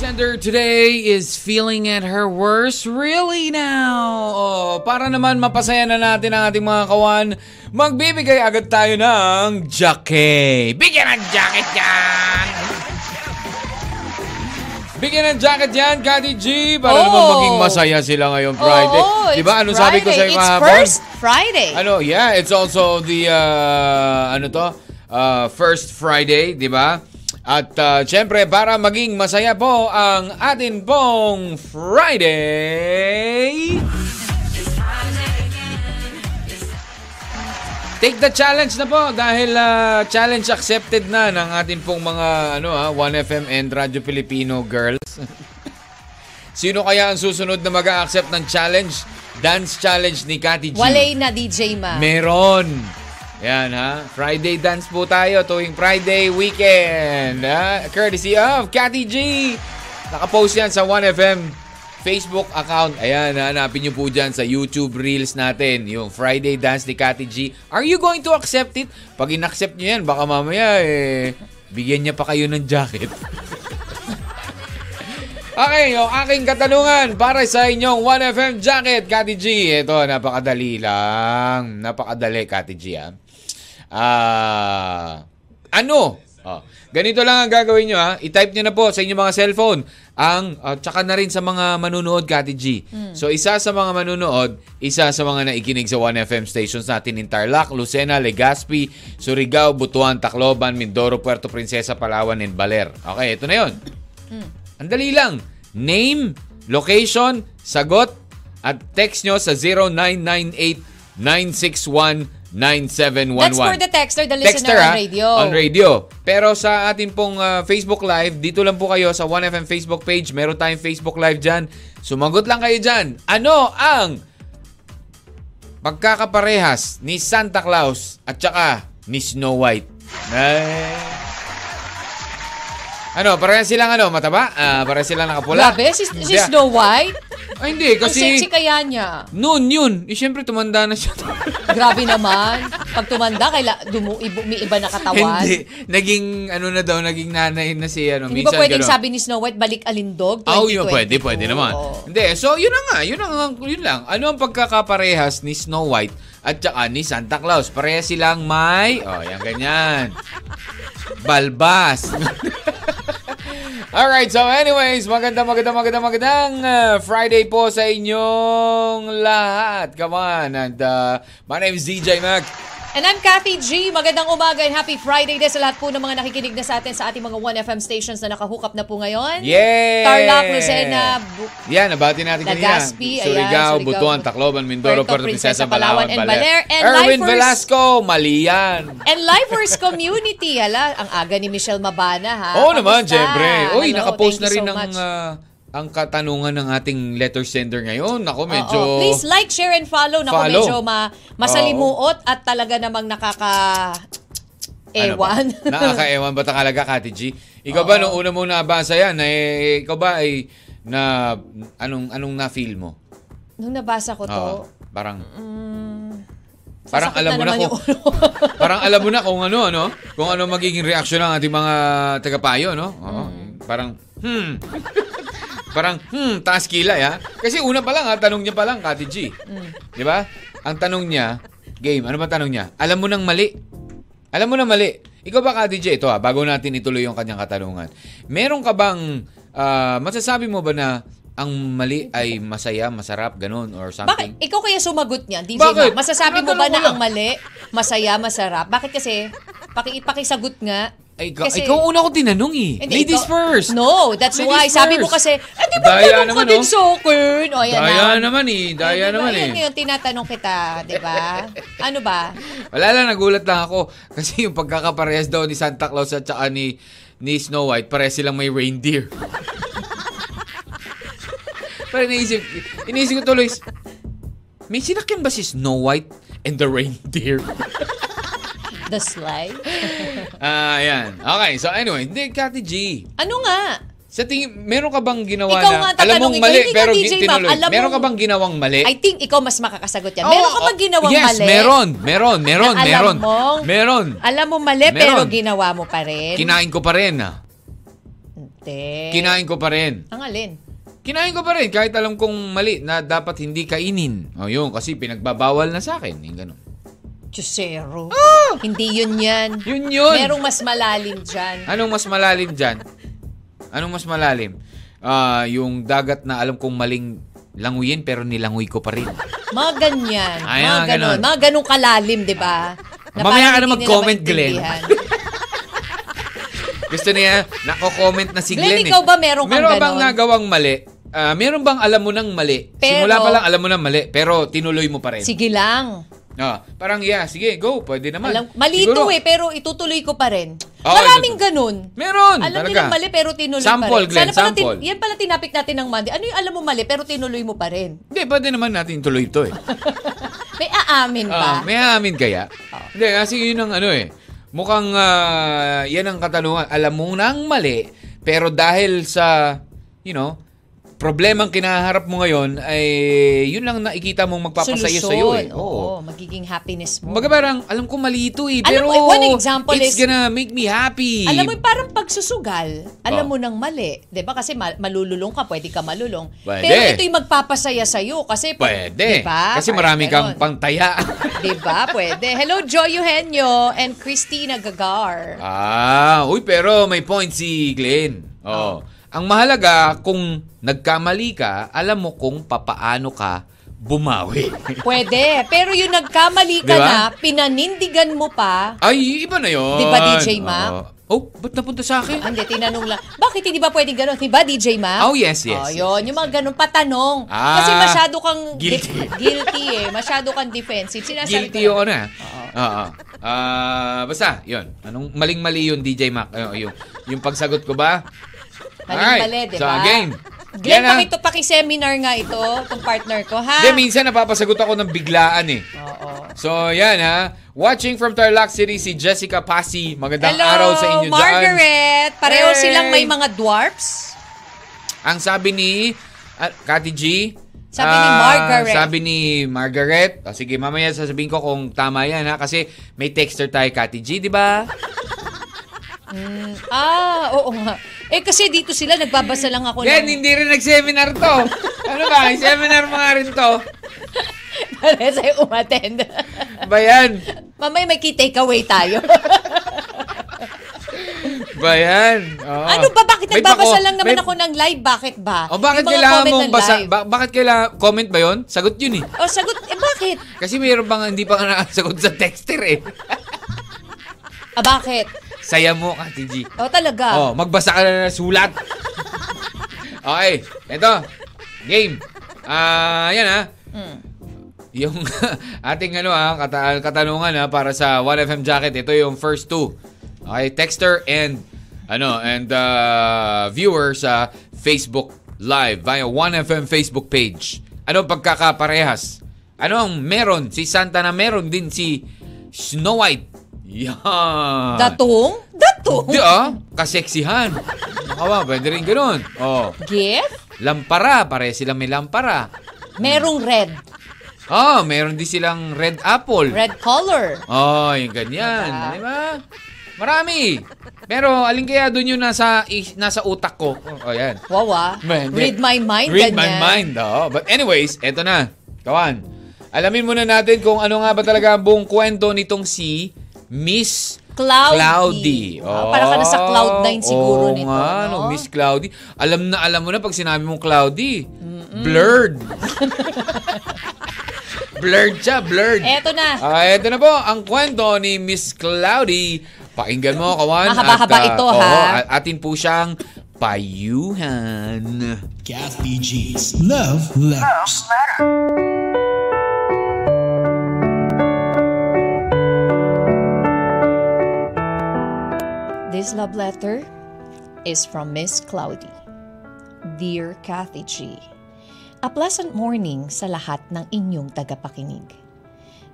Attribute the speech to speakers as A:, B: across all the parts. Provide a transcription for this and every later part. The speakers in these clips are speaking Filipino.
A: Sender today is feeling at her worst really now. Oh, para naman mapasaya na natin ang ating mga kawan, magbibigay agad tayo ng jacket. Bigyan ng jacket yan! Bigyan ng jacket yan, Kati G, para
B: Oh.
A: naman maging masaya sila ngayong Friday.
B: Oo,
A: Di ba?
B: it's
A: Ano sabi ko
B: Friday.
A: sa'yo
B: It's
A: kahapon?
B: first Friday.
A: Ano, yeah, it's also the, uh, ano to, uh, first Friday, di ba? At uh, syempre, para maging masaya po ang atin pong Friday... Take the challenge na po dahil uh, challenge accepted na ng atin pong mga ano ha, 1FM and Radyo Filipino girls. Sino kaya ang susunod na mag-accept ng challenge? Dance challenge ni Kati G.
B: Walay na DJ Ma.
A: Meron. Yan ha. Friday dance po tayo tuwing Friday weekend. Ha? Courtesy of Cathy G. Nakapost yan sa 1FM Facebook account. Ayan, hanapin nyo po dyan sa YouTube Reels natin. Yung Friday dance ni Cathy G. Are you going to accept it? Pag in-accept nyo yan, baka mamaya eh, bigyan niya pa kayo ng jacket. Okay, yung aking katanungan para sa inyong 1FM jacket, Kati G. Ito, napakadali lang. Napakadali, Kati G, ah. Ah, ano? Oh, ganito lang ang gagawin nyo, ha. I-type nyo na po sa inyong mga cellphone. Ang, uh, tsaka na rin sa mga manunood, Kati G. So, isa sa mga manunood, isa sa mga naikinig sa 1FM stations natin in Tarlac, Lucena, Legazpi, Surigao, Butuan, Tacloban, Mindoro, Puerto Princesa, Palawan, and Baler. Okay, ito na yon. Ang dali lang. Name, location, sagot, at text nyo sa 0998-961-9711.
B: That's for the texter, the listener
A: Texter,
B: on
A: ha?
B: radio.
A: On radio. Pero sa ating pong uh, Facebook Live, dito lang po kayo sa 1FM Facebook page. Meron tayong Facebook Live dyan. Sumagot lang kayo dyan. Ano ang pagkakaparehas ni Santa Claus at saka ni Snow White? Ay. Ano, parehas silang ano, mataba? Ah, parehas silang nakapula?
B: Grabe, si, si
A: Hindi, ah.
B: Snow White?
A: Ay, hindi.
B: Ang
A: Kasi
B: sexy kaya niya.
A: noon yun. Eh, syempre, tumanda na siya.
B: Grabe naman. Pag tumanda, kaila, dumu, ibu, may iba na katawan.
A: hindi. Naging, ano na daw, naging nanay na si, ano,
B: Hindi ba
A: minsan
B: pwedeng sabi ni Snow White, balik alindog?
A: Oh, yun,
B: 2022?
A: pwede, pwede naman.
B: Oo.
A: Hindi, so yun na nga, yun, ang, yun lang. Ano ang pagkakaparehas ni Snow White at saka ni Santa Claus? Parehas silang may, oh, yan ganyan. Balbas. Alright, so anyways, maganda, maganda, maganda, magandang uh, Friday po sa inyong lahat. Come on. And uh, my name is DJ Mac.
B: And I'm Kathy G. Magandang umaga and happy Friday din sa lahat po ng mga nakikinig na sa atin sa ating mga 1FM stations na nakahook up na po ngayon.
A: Yay!
B: Tarlac, Lucena, Bu-
A: Yan, nabati natin kanina.
B: Legazpi, ayan,
A: Surigao,
B: Surigao,
A: Butuan, Tacloban, Mindoro,
B: Puerto
A: Puerto Princesa, Palawan,
B: and
A: Baler.
B: And
A: Erwin
B: Lifers-
A: Velasco, mali yan.
B: And Lifers Community. Hala, ang aga ni Michelle Mabana ha.
A: Oo naman,
B: Kamusta?
A: syempre. Uy,
B: Hello,
A: nakapost na rin
B: so
A: ng
B: much.
A: Ang katanungan ng ating letter sender ngayon. Ako, medyo...
B: Please like, share, and follow. Naku,
A: Follow.
B: medyo ma masalimuot at talaga namang nakaka...
A: Ano ba?
B: Ewan.
A: Nakaka-ewan ba takalaga, Kati G? Ikaw ba, nung una mo nabasa yan, eh, ikaw ba ay na anong anong na-feel mo?
B: Nung nabasa ko to,
A: Oo, parang parang
B: sasakit
A: alam
B: na
A: mo na
B: naman
A: kung parang alam mo na kung ano ano, kung ano magiging reaksyon ng ating mga tagapayo, no? Oo. Parang hmm. Parang hmm, taas kilay ha. Kasi una pa lang ha, tanong niya pa lang, Kati G. Di ba? Ang tanong niya, game, ano ba tanong niya? Alam mo nang mali. Alam mo na mali. Ikaw ba, Kati J, ito ha, bago natin ituloy yung kanyang katanungan. Meron ka bang, ah, masasabi mo ba na ang mali ay masaya, masarap, ganun, or
B: Bakit?
A: something?
B: Ikaw kaya sumagot niya, DJ
A: Bakit?
B: Ma. Masasabi mo ba na
A: lang.
B: ang mali, masaya, masarap? Bakit kasi, paki, pakisagot nga.
A: Ay, ikaw,
B: Kasi-
A: ikaw una ko tinanong eh.
B: Hindi,
A: Ladies
B: ikaw-
A: first.
B: No, that's
A: Ladies
B: why. Sabi mo
A: first.
B: kasi, eh di ba
A: Daya
B: tanong ka
A: naman,
B: din sa akin? O, yan
A: Daya
B: na.
A: naman eh. Daya
B: Eh, di ba,
A: naman eh.
B: ngayon, tinatanong kita, di ba? Ano ba?
A: Wala lang, nagulat lang ako. Kasi yung pagkakaparehas daw ni Santa Claus at saka ni, ni Snow White, parehas silang may reindeer. Parang iniisip, iniisip ko tuloy, may sinakyan ba si Snow White and the Reindeer?
B: The slide.
A: Ah, yan. Okay, so anyway, hindi, Kati G.
B: Ano nga?
A: Sa tingin, meron ka bang ginawa
B: Ikaw
A: na,
B: nga,
A: alam mong mali,
B: ka
A: pero
B: DJ Ma'am,
A: tinuloy.
B: alam
A: Meron ka bang ginawang mali?
B: I think ikaw mas makakasagot yan. Meron ka
A: oh,
B: bang ginawang
A: yes,
B: mali?
A: meron, meron, meron,
B: Na alam
A: meron,
B: mo?
A: meron.
B: Alam mo mali,
A: Meron.
B: pero ginawa mo pa rin?
A: Kinain ko pa rin, ah.
B: Hindi.
A: Kinain ko pa rin.
B: Ang alin?
A: Kinain ko pa rin, kahit alam kong mali na dapat hindi kainin. O yun, kasi pinagbabawal na sa akin. Yung ganun.
B: Chusero. Hindi yun yan.
A: Yun yun.
B: Merong mas malalim dyan.
A: Anong mas malalim dyan? Anong mas malalim? Ah, yung dagat na alam kong maling languyin pero nilanguy ko pa rin.
B: Mga ganyan.
A: Ay,
B: mga
A: mga
B: ganon.
A: ganon.
B: Mga ganong kalalim, di ba? Na
A: Mamaya
B: parang
A: ka na
B: hindi nila
A: mag-comment, Glenn.
B: maintindihan.
A: Gusto niya, nako-comment na si
B: Glenn,
A: Glenn. eh.
B: ikaw ba meron kang
A: meron bang
B: ganon?
A: nagawang mali? Ah, meron bang alam mo ng mali?
B: Pero-
A: Simula pa lang alam mo ng mali, pero tinuloy mo pa rin.
B: Sige lang.
A: Ah, parang yeah, sige, go, pwede naman.
B: Alam, malito
A: Siguro.
B: eh, pero itutuloy ko pa rin.
A: Oo,
B: Maraming
A: itutuloy.
B: ganun.
A: Meron,
B: Alam
A: talaga.
B: nilang mali pero tinuloy
A: Sample,
B: pa rin.
A: Glenn,
B: Sana
A: sample.
B: yan pala tinapik natin ng Monday. Ano yung alam mo mali pero tinuloy mo pa rin?
A: Hindi, pwede naman natin tuloy ito eh.
B: May aamin
A: Ah,
B: ba?
A: may aamin kaya? Hindi, kasi yun ang ano eh. Mukhang ah, yan ang katanungan. Alam mo nang mali, pero dahil sa, you know, problemang kinaharap mo ngayon, ay yun lang nakikita mong magpapasaya sa iyo eh.
B: Solusyon. Oo, magiging happiness mo.
A: Baga parang, alam ko mali ito eh,
B: Alam
A: pero
B: mo, one example
A: it's
B: is-
A: gonna make me happy.
B: Alam mo, parang pagsusugal, alam
A: Oh.
B: mo nang mali. 'Di ba Kasi ma- malululong ka, pwede ka malulong.
A: Pwede.
B: Pero ito'y magpapasaya sa'yo. Kasi, pag-
A: Pwede.
B: 'di ba?
A: Kasi marami kang pangtaya.
B: 'Di ba? Pwede. Hello, Joy Eugenio and Christina Gagar.
A: ah, uy, pero may point si Glenn. Oh. Ang mahalaga, kung nagkamali ka, alam mo kung papaano ka bumawi.
B: Pwede. Pero yung nagkamali ka
A: Di ba?
B: na, pinanindigan mo pa.
A: Ay, iba na yun.
B: Di ba, DJ Mac?
A: Oo. Oh, ba't napunta sa akin?
B: Hindi, tinanong lang. Bakit hindi ba pwedeng gano'n? Di ba, DJ Mac?
A: Oh, yes, yes,
B: Oh,
A: yes,
B: yun. Yung mga ganun, patanong.
A: Ah,
B: Kasi masyado kang...
A: guilty.
B: guilty eh. Masyado kang defensive. Sinasabi
A: Guilty
B: ko
A: ano eh. Oo. Ah, basta, yun. Anong maling-mali yun, DJ Mac? Ayun, yung, yung pagsagot ko ba?
B: Mali-mali, di
A: So,
B: ba?
A: again.
B: Glenn,
A: Yan ah.
B: pakito, paki-seminar nga ito, itong partner ko, ha?
A: Hindi, minsan napapasagot ako ng biglaan eh.
B: Oo.
A: So, yan ha. Watching from Tarlac City, si Jessica Pasi. Magandang
B: Hello,
A: araw sa inyo dyan.
B: Margaret. Pareho
A: Hey!
B: silang may mga dwarfs.
A: Ang sabi ni uh, Kati G.
B: Sabi ni
A: ah,
B: Margaret.
A: Sabi ni Margaret. Ah, sige, mamaya sasabihin ko kung tama yan ha. Kasi may texter tayo, Kati G, di ba?
B: Ah, oo nga. Eh kasi dito sila, nagbabasa lang ako
A: Yan,
B: ng...
A: hindi rin nag-seminar to. ano ba? Seminar mga rin to.
B: Para sa'yo umattend.
A: Ba yan?
B: Mamaya may key takeaway tayo.
A: Ba yan? Oo.
B: ano ba? Bakit
A: May
B: nagbabasa
A: pako-
B: lang naman
A: may-
B: ako ng live? Bakit ba?
A: O bakit
B: Yung mga
A: kailangan
B: comment
A: mong
B: ng
A: basa?
B: live.
A: Ba- bakit kailangan comment ba 'yon? Sagot 'yun eh.
B: O sagot, eh bakit?
A: Kasi mayroon bang hindi pa nga nakasagot sa texter eh.
B: Ah, bakit?
A: Saya mo, Kati G.
B: O talaga.
A: Oh, magbasa ka na ng sulat. okay, eto. Game. Ah, yan ah.
B: Mm.
A: Yung ating ano ah, kata- katanungan ah, para sa 1FM jacket. Ito yung first two. Okay, texter and ano and uh, viewer sa Facebook Live via 1FM Facebook page. Ano pagkakaparehas? Ano ang meron si Santa na meron din si Snow White? Yan.
B: Datong? Datong?
A: Di ah, kaseksihan. Baka ba, pwede rin ganun. Oh,
B: Gift?
A: lampara, pare silang may lampara.
B: Merong red.
A: Oh, meron din silang red apple.
B: Red color.
A: Oh, yung ganyan.
B: Diba?
A: Di ba? Marami. Pero alin kaya doon yung nasa, nasa utak ko? Oh, yan.
B: Wow ah.
A: Man,
B: Read my mind,
A: Read my
B: ganyan.
A: mind. Oh. But anyways, eto na. Kawan. Alamin muna natin kung ano nga ba talaga ang buong kwento nitong si Miss
B: Cloudy.
A: Cloudy.
B: Ah, para ka nasa cloud nine siguro
A: oo
B: nito,
A: nga,
B: no?
A: Miss Cloudy. Alam na alam mo na pag sinabi mong Cloudy. Blurred. blurred siya, blurred.
B: Eto na.
A: Ah, eto na po ang kwento ni Miss Cloudy. Pakinggan mo, kawan.
B: Mahaba-haba
A: At, ah,
B: ito,
A: oo,
B: ha?
A: at atin po siyang payuhan.
C: Kathy G's Love Letters.
B: This love letter is from Miss Cloudy. Dear Kathy G, A pleasant morning sa lahat ng inyong tagapakinig.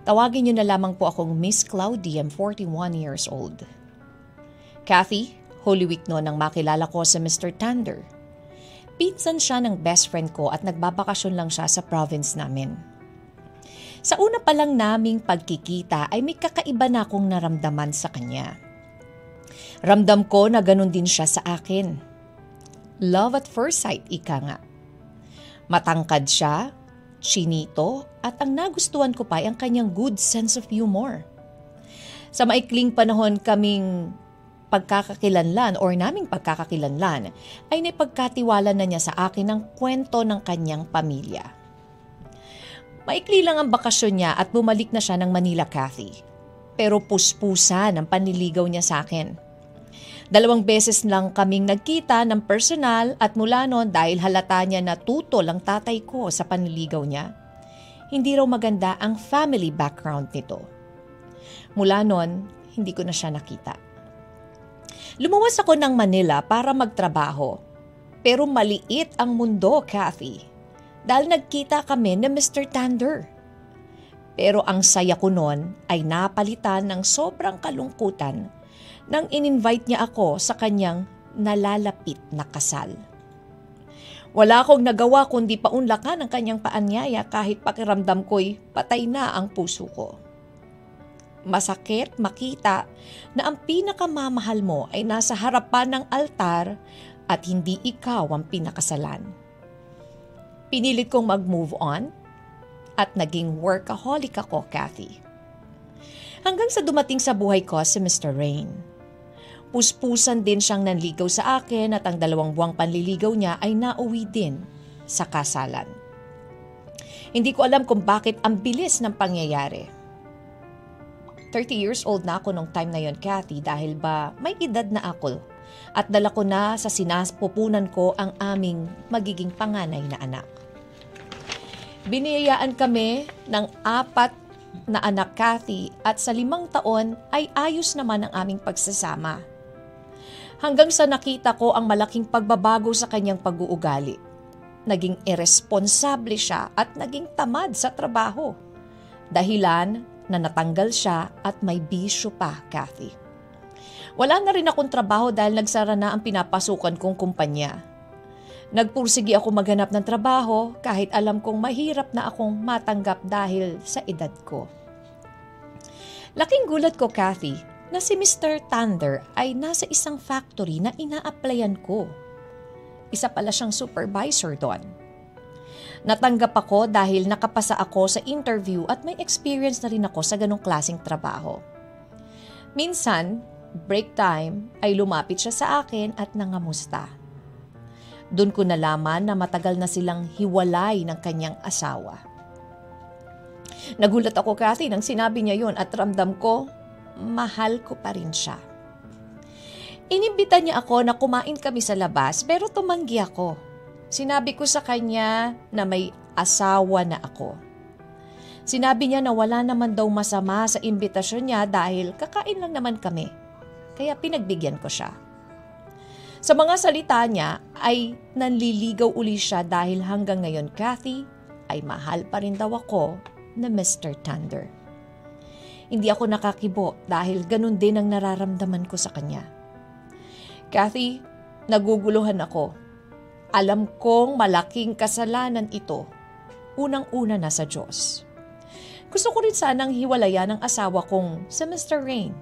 B: Tawagin niyo na lamang po akong Miss Cloudy, I'm 41 years old. Kathy, Holy Week no nang makilala ko sa Mr. Thunder. Pinsan siya ng best friend ko at nagbabakasyon lang siya sa province namin. Sa una pa lang naming pagkikita ay may kakaiba na akong naramdaman sa kanya. Ramdam ko na ganun din siya sa akin. Love at first sight, ika nga. Matangkad siya, chinito, at ang nagustuhan ko pa ay ang kanyang good sense of humor. Sa maikling panahon kaming pagkakakilanlan or naming pagkakakilanlan ay napagkatiwala na niya sa akin ang kwento ng kanyang pamilya. Maikli lang ang bakasyon niya at bumalik na siya ng Manila Cathy. Pero puspusa ng panliligaw niya sa akin. Dalawang beses lang kaming nagkita ng personal at mula noon dahil halata niya na tutol ang tatay ko sa panliligaw niya. Hindi raw maganda ang family background nito. Mula noon, hindi ko na siya nakita. Lumuwas ako ng Manila para magtrabaho. Pero maliit ang mundo, Kathy. Dahil nagkita kami ni Mr. Tander. Pero ang saya ko noon ay napalitan ng sobrang kalungkutan nang in-invite niya ako sa kanyang nalalapit na kasal. Wala akong nagawa kundi paunlakan ang kanyang paanyaya kahit pakiramdam ko'y patay na ang puso ko. Masakit makita na ang pinakamamahal mo ay nasa harapan ng altar at hindi ikaw ang pinakasalan. Pinilit kong mag-move on at naging workaholic ako, Kathy. Hanggang sa dumating sa buhay ko si Mr. Rain. Puspusan din siyang nanligaw sa akin at ang dalawang buwang panliligaw niya ay nauwi din sa kasalan. Hindi ko alam kung bakit ang bilis ng pangyayari. 30 years old na ako nung time na yon, Kathy, dahil ba may edad na ako at dala ko na sa sinaspupunan ko ang aming magiging panganay na anak. Biniyayaan kami ng apat na anak Kathy at sa limang taon ay ayos naman ang aming pagsasama hanggang sa nakita ko ang malaking pagbabago sa kanyang pag-uugali. Naging irresponsable siya at naging tamad sa trabaho. Dahilan na natanggal siya at may bisyo pa, Kathy. Wala na rin akong trabaho dahil nagsara na ang pinapasukan kong kumpanya. Nagpursigi ako maghanap ng trabaho kahit alam kong mahirap na akong matanggap dahil sa edad ko. Laking gulat ko, Kathy, na si Mr. Thunder ay nasa isang factory na ina-applyan ko. Isa pala siyang supervisor doon. Natanggap ako dahil nakapasa ako sa interview at may experience na rin ako sa ganong klaseng trabaho. Minsan, break time ay lumapit siya sa akin at nangamusta. Doon ko nalaman na matagal na silang hiwalay ng kanyang asawa. Nagulat ako kasi nang sinabi niya yon at ramdam ko mahal ko pa rin siya. Inimbita niya ako na kumain kami sa labas pero tumanggi ako. Sinabi ko sa kanya na may asawa na ako. Sinabi niya na wala naman daw masama sa imbitasyon niya dahil kakain lang naman kami. Kaya pinagbigyan ko siya. Sa mga salita niya ay nanliligaw uli siya dahil hanggang ngayon Kathy ay mahal pa rin daw ako na Mr. Thunder. Hindi ako nakakibo dahil ganun din ang nararamdaman ko sa kanya. Kathy, naguguluhan ako. Alam kong malaking kasalanan ito. Unang-una na sa Diyos. Gusto ko rin sanang hiwalayan ang asawa kong sa Mr. Rain.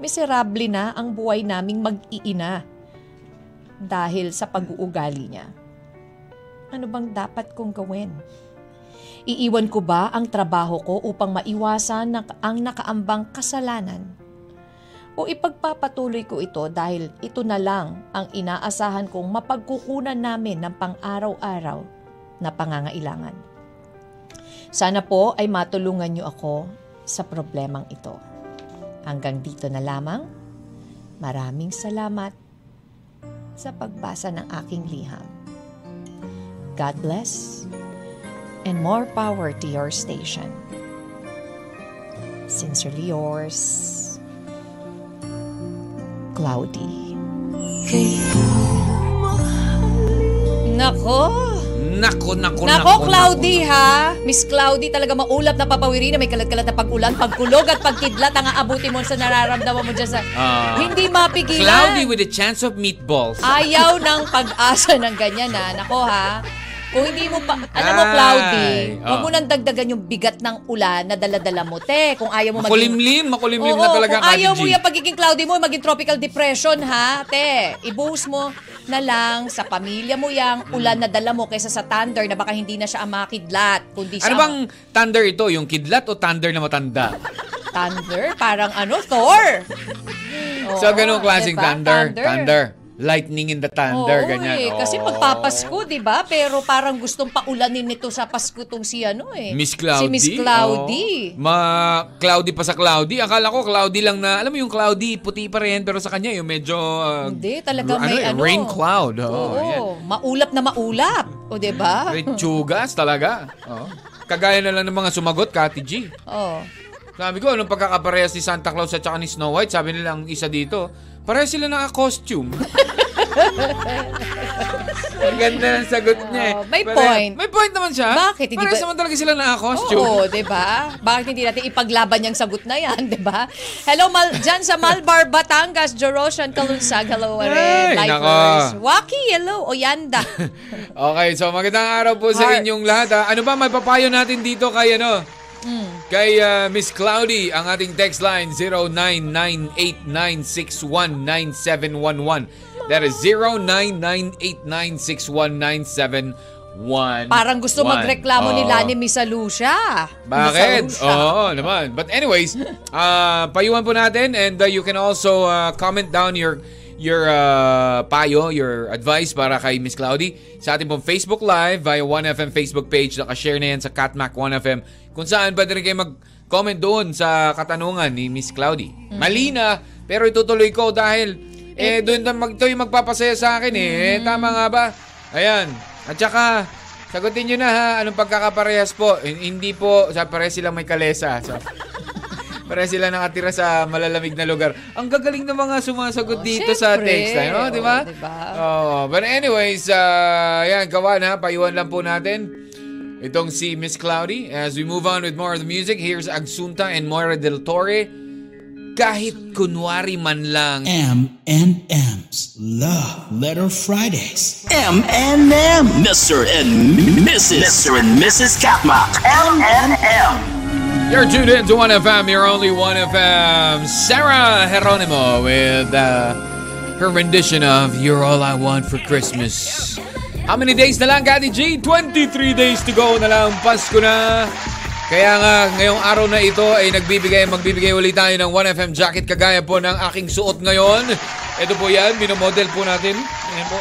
B: Miserable na ang buhay naming mag-iina dahil sa pag-uugali niya. Ano bang dapat kong gawin? Iiwan ko ba ang trabaho ko upang maiwasan ang nakaambang kasalanan? O ipagpapatuloy ko ito dahil ito na lang ang inaasahan kong mapagkukunan namin ng pang-araw-araw na pangangailangan. Sana po ay matulungan niyo ako sa problemang ito. Hanggang dito na lamang. Maraming salamat sa pagbasa ng aking liham. God bless and more power to your station. Sincerely yours, Cloudy. Nako!
A: Nako, nako,
B: Nako, Cloudy ha. Miss Cloudy talaga maulap na papawiri na may kalat-kalat na pag-ulan, pagkulog at pagkidlat ang aabuti mo sa nararamdaman mo dyan sa...
A: Ah.
B: hindi mapigilan.
A: Cloudy with a chance of meatballs.
B: Ayaw ng pag-asa ng ganyan ha. Nako ha. Kung hindi mo pa, alam mo,
A: Ay,
B: Cloudy, huwag
A: oh.
B: mo nang dagdagan yung bigat ng ulan na dala-dala mo, te. Kung ayaw mo maging...
A: Makulimlim, makulimlim
B: Oo,
A: na talaga,
B: kung
A: Kati
B: ayaw
A: G.
B: mo yung pagiging cloudy mo, maging tropical depression, ha? Te, ibuhos mo na lang sa pamilya mo yung ulan na dala mo kaysa sa thunder na baka hindi na siya ang makidlat, kundi siya
A: Ano bang thunder ito? Yung kidlat o thunder na matanda?
B: thunder? Parang ano, Thor.
A: so,
B: Oo,
A: ganun klaseng
B: diba?
A: thunder. thunder. Lightning in the thunder,
B: Oo,
A: ganyan.
B: eh, Kasi magpapasko, di ba? Pero parang gustong paulanin nito sa Pasko tong si ano eh.
A: Miss Cloudy?
B: Si Miss Cloudy.
A: Oo. Ma cloudy pa sa cloudy. Akala ko cloudy lang na, alam mo yung cloudy, puti pa rin, pero sa kanya yung medyo... uh,
B: Hindi, talaga
A: r-
B: may ano.
A: Rain cloud. Oo,
B: Oo,
A: yan.
B: maulap na maulap. O, di ba?
A: May tsugas talaga. Oo. Kagaya na lang ng mga sumagot, Kati G.
B: Oo.
A: Sabi ko, anong pagkakaparehas ni Santa Claus at saka ni Snow White? Sabi nila ang isa dito, parehas sila naka-costume. ang ganda ng sagot niya eh.
B: Oo, may
A: Pare-
B: point.
A: May point naman siya.
B: Bakit? Hindi
A: Parehas
B: ba-
A: naman talaga sila naka-costume.
B: Oo, 'di ba? Bakit hindi natin ipaglaban yung sagot na 'yan, 'di ba? Hello Mal diyan sa Malbar, Batangas, Jorosian Kalunsag. Hello rin,
A: Ay,
B: lifers.
A: nako.
B: Waki, hello, Oyanda.
A: Okay, so magandang araw po sa
B: Hearts.
A: inyong lahat. ha. Ano ba may papayo natin dito kay ano?
B: Hmm.
A: Kay uh, Miss Cloudy, ang ating text line 099896197111. That is 099896197111.
B: Parang gusto magreklamo ni
A: Oo.
B: Lani Misalusia.
A: Bakit?
B: Misalusia.
A: Oo naman. But anyways, uh, payuhan po natin and uh, you can also uh, comment down your your uh, payo, your advice para kay Miss Cloudy sa ating pong Facebook Live via 1FM Facebook page. Nakashare na yan sa Catmac 1FM kung saan pwede rin kayo mag-comment doon sa katanungan ni Miss Cloudy. Mali na, pero itutuloy ko dahil eh, doon na mag, ito yung magpapasaya sa akin eh. eh. Tama nga ba? Ayan. At saka, sagutin nyo na ha, anong pagkakaparehas po? Eh, Hindi po, sa parehas silang may kalesa. So, parehas sila nakatira sa malalamig na lugar. Ang gagaling ng mga sumasagot
B: Oh,
A: dito sa
B: syempre.
A: text line, no? di ba?
B: Oh, diba?
A: Oh, but anyways, uh, yan, kawan ha, payuhan lang po natin. Itong si Miss Cloudy. As we move on with more of the music, here's Agsunta and Moira Del Torre. Kahit kunwari man lang.
D: M and M's Love Letter Fridays.
C: M&M. Mr. and Mrs. Mr. and Mrs. Katmak.
E: M&M.
A: You're tuned in to 1FM, your only 1FM. Sarah Geronimo with uh, her rendition of You're All I Want for Christmas. How many days na lang, Kati G? 23 days to go na lang. Pasko na. Kaya nga, ngayong araw na ito ay nagbibigay, magbibigay ulit tayo ng 1FM jacket kagaya po ng aking suot ngayon. Ito po yan, binomodel po natin. Ayan po.